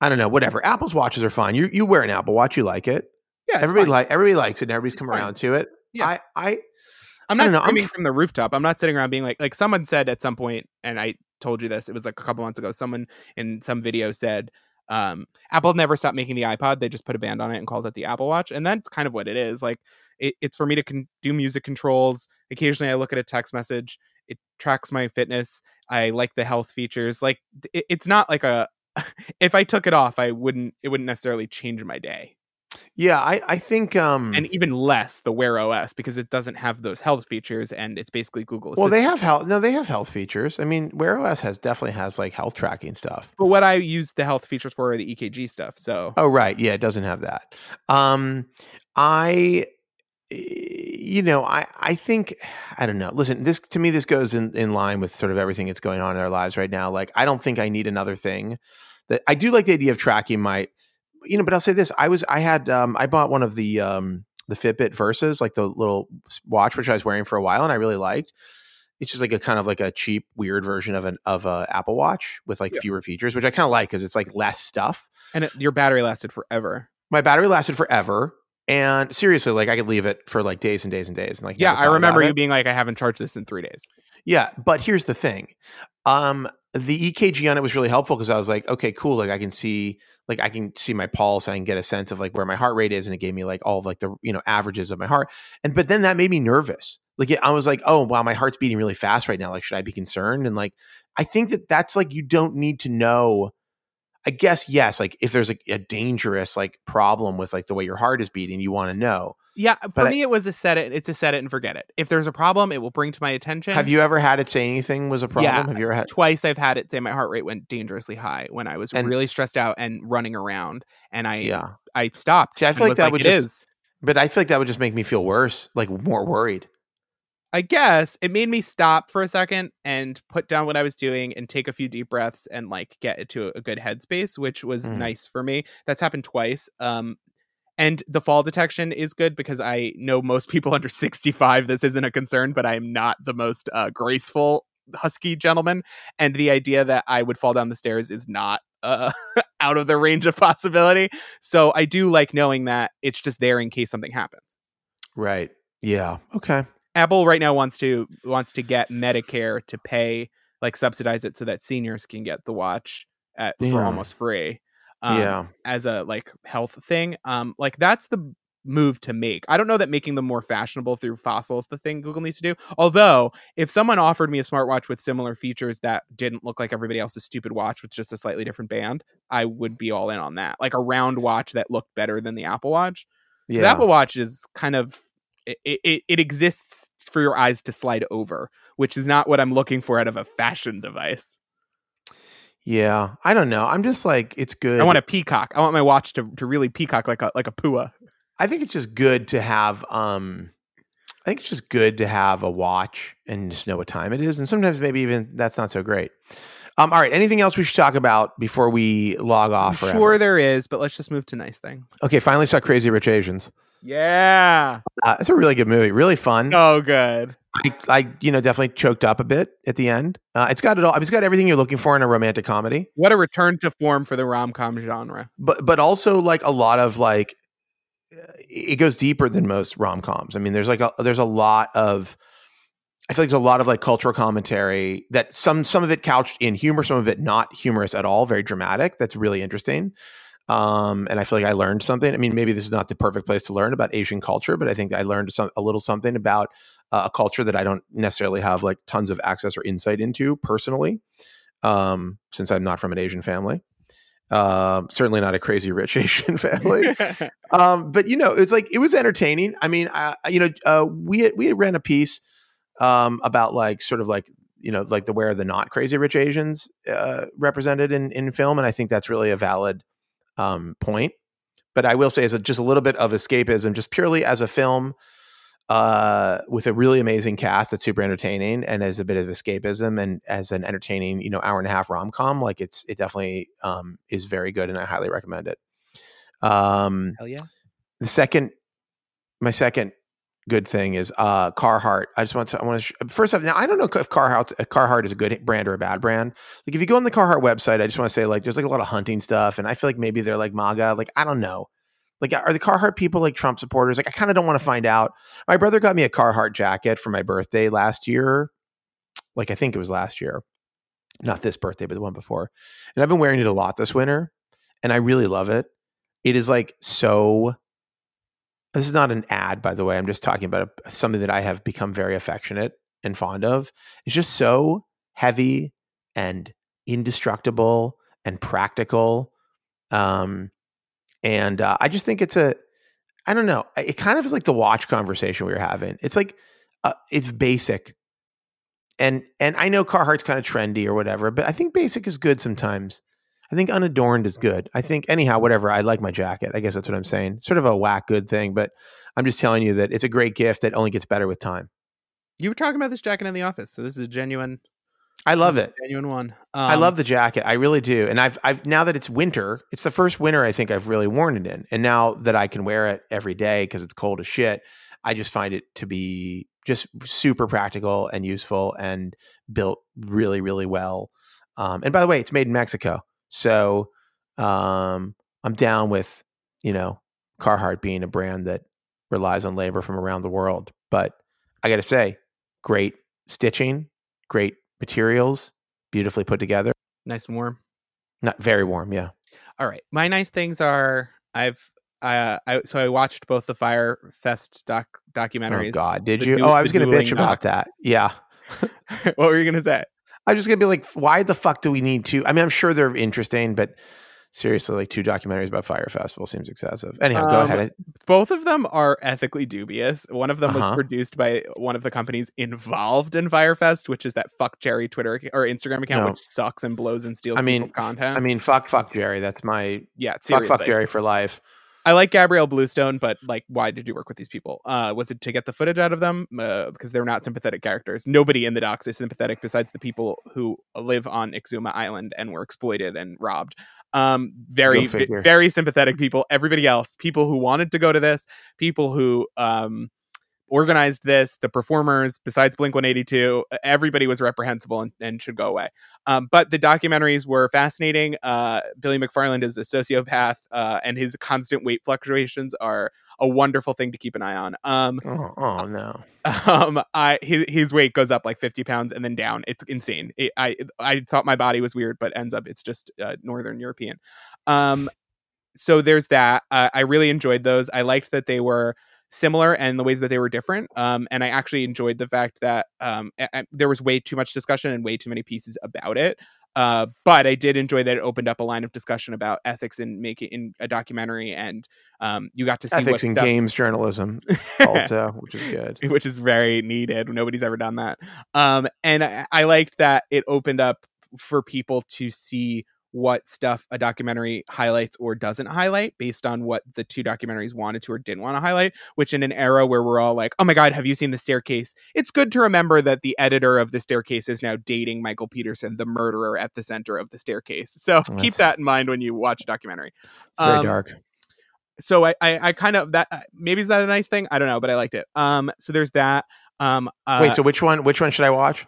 I don't know. Whatever. Apple's watches are fine. You you wear an Apple Watch, you like it. yeah, everybody fine. like everybody likes it. and Everybody's It's come fine. around to it. Yeah. I I I'm not don't I'm f- from the rooftop. I'm not sitting around being like like someone said at some point, and I told you this. It was like a couple months ago. Someone in some video said um, Apple never stopped making the iPod. They just put a band on it and called it the Apple Watch, and that's kind of what it is. Like it, it's for me to con- do music controls. Occasionally, I look at a text message. It tracks my fitness. I like the health features. Like it, it's not like a. if I took it off, I wouldn't. It wouldn't necessarily change my day yeah, I I think um and even less the Wear OS because it doesn't have those health features and it's basically Google. well they have health no they have health features. I mean, Wear OS has definitely has like health tracking stuff. But what I use the health features for are the EKG stuff. So Oh right, yeah, it doesn't have that. Um, I, you know, I I think I don't know. Listen, this to me this goes in in line with sort of everything that's going on in our lives right now. Like, I don't think I need another thing. That I do like the idea of tracking my, you know. But I'll say this: I was I had um I bought one of the um the Fitbit Versas, like the little watch which I was wearing for a while, and I really liked. It's just like a kind of like a cheap, weird version of an of a Apple Watch with like Yeah. fewer features, which I kind of like because it's like less stuff and it, your battery lasted forever. my battery lasted forever. And seriously, like I could leave it for like days and days and days. And like, Yeah, I remember you it. being like, I haven't charged this in three days. Yeah, but here's the thing. Um, the EKG on it was really helpful because I was like, okay, cool. Like I can see, like I can see my pulse. I can get a sense of like where my heart rate is, and it gave me like all of like the you know averages of my heart. And but then that made me nervous. Like I was like, oh wow, my heart's beating really fast right now. Like should I be concerned? And like I think that that's like you don't need to know. I guess yes, like if there's a, a dangerous like problem with like the way your heart is beating, you want to know. Yeah, uh, for But I- me, it was a set it. It's a set it and forget it. If there's a problem, it will bring to my attention. Have you ever had it say anything was a problem? Yeah. Have you ever had? Twice I've had it say my heart rate went dangerously high when I was And- really stressed out and running around, and I Yeah, I stopped. See, I feel like that would just- is." but I feel like that would just make me feel worse, like more worried. I guess it made me stop for a second and put down what I was doing and take a few deep breaths and like get it to a good headspace, which was Mhm. nice for me. That's happened twice. Um, and the fall detection is good because I know most people under 65 this isn't a concern, but I am not the most uh, graceful husky gentleman, and the idea that I would fall down the stairs is not uh, out of the range of possibility. So I do like knowing that it's just there in case something happens. Right. Yeah. Okay. Apple right now wants to wants to get Medicare to pay like subsidize it so that seniors can get the watch at Yeah. for almost free. Um, yeah. as a like health thing. Um, like that's the move to make. I don't know that making them more fashionable through Fossil's the thing Google needs to do. Although, if someone offered me a smartwatch with similar features that didn't look like everybody else's stupid watch with just a slightly different band, I would be all in on that. Like a round watch that looked better than the Apple Watch. Yeah. Apple Watch is kind of it, it, it exists for your eyes to slide over, which is not what I'm looking for out of a fashion device. yeah. I don't know. I'm just like it's good. I want a peacock. I want my watch to, to really peacock like a like a pua. I think it's just good to have um I think it's just good to have a watch and just know what time it is. And sometimes maybe even that's not so great. Um, all right. Anything else we should talk about before we log I'm off? forever? sure there is, but let's just move to nice thing. Okay. Finally saw Crazy Rich Asians. Yeah. Uh, it's a really good movie. Really fun. So good. I, I, you know, definitely choked up a bit at the end. Uh, it's got it all. It's got everything you're looking for in a romantic comedy. What a return to form for the rom com genre. but but also like a lot of like it goes deeper than most rom-coms. I mean, there's like a there's a lot of I feel like there's a lot of like cultural commentary that some some of it couched in humor, some of it not humorous at all, very dramatic. That's really interesting. Um, and I feel like I learned something. I mean, maybe this is not the perfect place to learn about Asian culture, but I think I learned some, a little something about uh, a culture that I don't necessarily have like tons of access or insight into personally, um, since I'm not from an Asian family. Um, certainly not a crazy rich Asian family. um, but you know, it's like it was entertaining. I mean, I- you know, uh, we we ran a piece um, about like sort of like you know like the where the not crazy rich Asians uh, represented in in film, and I think that's really a valid um, point. But I will say, as a, just a little bit of escapism, just purely as a film uh, with a really amazing cast that's super entertaining, and as a bit of escapism, and as an entertaining, you know, hour and a half rom com, like it's it definitely um, is very good, and I highly recommend it. Um, Hell yeah. the second my second good thing is uh Carhartt. I just want to I want to sh- first off now I don't know if Carhartt Carhartt is a good brand or a bad brand. Like if you go on the Carhartt website, I just want to say like there's like a lot of hunting stuff and I feel like maybe they're like MAGA. Like I don't know. Like are the Carhartt people like Trump supporters? Like I kind of don't want to find out. My brother got me a Carhartt jacket for my birthday last year. Like I think it was last year. Not this birthday, but the one before. And I've been wearing it a lot this winter and I really love it. It is like so this is not an ad, by the way. I'm just talking about a, something that I have become very affectionate and fond of. It's just so heavy and indestructible and practical. Um, and uh, I just think it's a, I don't know. It kind of is like the watch conversation we were having. It's like, uh, it's basic. And and I know Carhartt's kind of trendy or whatever, but I think basic is good sometimes. I think unadorned is good. I think anyhow, whatever. I like my jacket. I guess that's what I'm saying. Sort of a whack good thing, but I'm just telling you that it's a great gift that only gets better with time. You were talking about this jacket in the office, so this is a genuine. I love it. Genuine one. I Um, love the jacket. I really do. And I've I've now that it's winter, it's the first winter I think I've really worn it in. And now that I can wear it every day because it's cold as shit, I just find it to be just super practical and useful and built really, really well. Um, and by the way, it's made in Mexico. So um, I'm down with, you know, Carhartt being a brand that relies on labor from around the world. But I got to say, great stitching, great materials, beautifully put together. nice and warm. Not very warm, yeah. All right, my nice things are I've uh, I so I watched both the Fyre Fest doc documentaries. Oh God, did you? du- oh, I was going to bitch about that. Yeah, what were you gonna say? I was just going to be like, why the fuck do we need to? I mean, I'm sure they're interesting, but seriously, like two documentaries about Fyre Festival seems excessive. Anyhow, go Um, ahead. Both of them are ethically dubious. One of them Uh-huh. was produced by one of the companies involved in Fyre Fest, which is that FuckJerry Twitter or Instagram account, No. which sucks and blows and steals I mean, content. I mean, fuck, fuck Jerry. That's my yeah, fuck, fuck Jerry for life. I like Gabrielle Bluestone, but like, why did you work with these people? Uh, was it to get the footage out of them? Uh, because they're not sympathetic characters. Nobody in the docs is sympathetic besides the people who live on Exuma Island and were exploited and robbed. Um, very, figure. very sympathetic people. Everybody else, people who wanted to go to this, people who um organized this, the performers, besides Blink 182, everybody was reprehensible and, and should go away. Um, but the documentaries were fascinating. Uh, Billy McFarland is a sociopath, uh, and his constant weight fluctuations are a wonderful thing to keep an eye on. Um, Oh, oh no. um, I his, his weight goes up like 50 pounds and then down. It's insane. It, I I thought my body was weird, but ends up it's just uh, Northern European. Um, so there's that. Uh, I really enjoyed those. I liked that they were similar and the ways that they were different. Um, and I actually enjoyed the fact that um, a- a- there was way too much discussion and way too many pieces about it. Uh, but I did enjoy that it opened up a line of discussion about ethics in making in a documentary, and um, you got to see Ethics in games journalism, also, which is good. which is very needed. Nobody's ever done that. Um, and I, I liked that it opened up for people to see what stuff a documentary highlights or doesn't highlight based on what the two documentaries wanted to or didn't want to highlight. Which, in an era where we're all like, "Oh my god, have you seen the staircase?" It's good to remember that the editor of the staircase is now dating Michael Peterson, the murderer at the center of the staircase. So keep that in mind when you watch a documentary It's very Um, dark. so I, I I kind of that uh, maybe is that a nice thing? I don't know, but I liked it. Um, so there's that. Um, uh, Wait, so which one? Which one should I watch?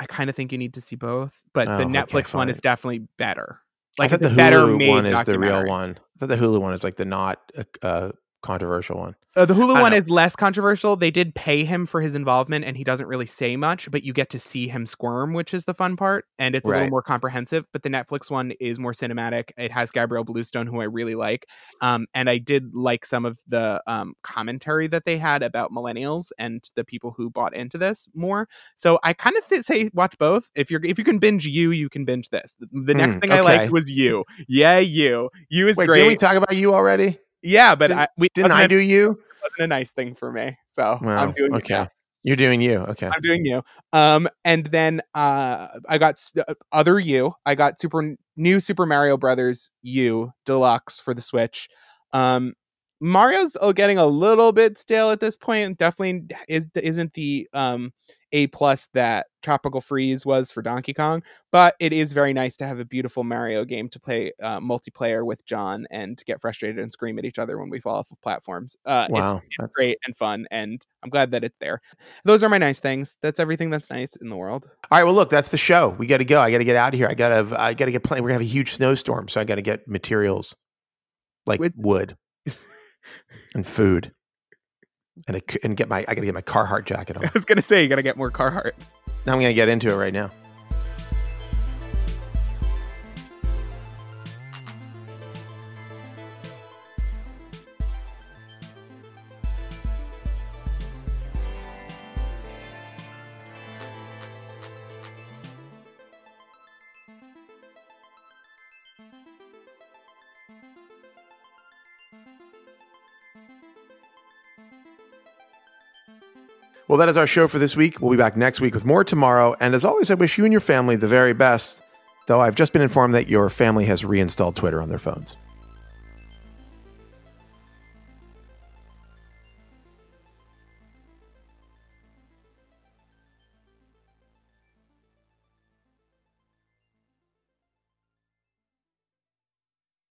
I kind of think you need to see both, but Oh, the okay, Netflix one is definitely better. I Like thought it's the a better one is the real one. I thought the Hulu one is like the not uh, uh, controversial one. Uh, the Hulu one know. is less controversial. They did pay him for his involvement, and he doesn't really say much, but you get to see him squirm, which is the fun part, and it's a little more comprehensive. But the Netflix one is more cinematic. It has Gabrielle Bluestone, who I really like, um, and I did like some of the um, commentary that they had about millennials and the people who bought into this more. So I kind of th- say watch both. If you're if you can binge you, you can binge this. The, the next Hmm, thing I liked was you. Yeah, you. You is Wait, great. didn't we talk about you already? Yeah, but didn't- I we Didn't I do you? wasn't a nice thing for me. So Well, I'm doing okay. You're doing you. Okay. I'm doing you. Um, and then uh, I got uh, other you. I got super new Super Mario Brothers U Deluxe for the Switch. Um, Mario's uh, getting a little bit stale at this point. Definitely is isn't the um a plus that Tropical Freeze was for Donkey Kong, but it is very nice to have a beautiful Mario game to play uh, multiplayer with John and to get frustrated and scream at each other when we fall off of platforms. Uh, it's Wow. it's great and fun, and I'm glad that it's there. Those are my nice things. That's everything that's nice in the world. All right. Well, look, that's the show. We got to go. I got to get out of here. I got to. I got to get. playing. We're gonna have a huge snowstorm, so I got to get materials like With- wood and food, and a, and get my. I got to get my Carhartt jacket on. I was gonna say you gotta get more Carhartt. Now I'm gonna get into it right now. Well, that is our show for this week. We'll be back next week with more tomorrow. And as always, I wish you and your family the very best. Though I've just been informed that your family has reinstalled Twitter on their phones.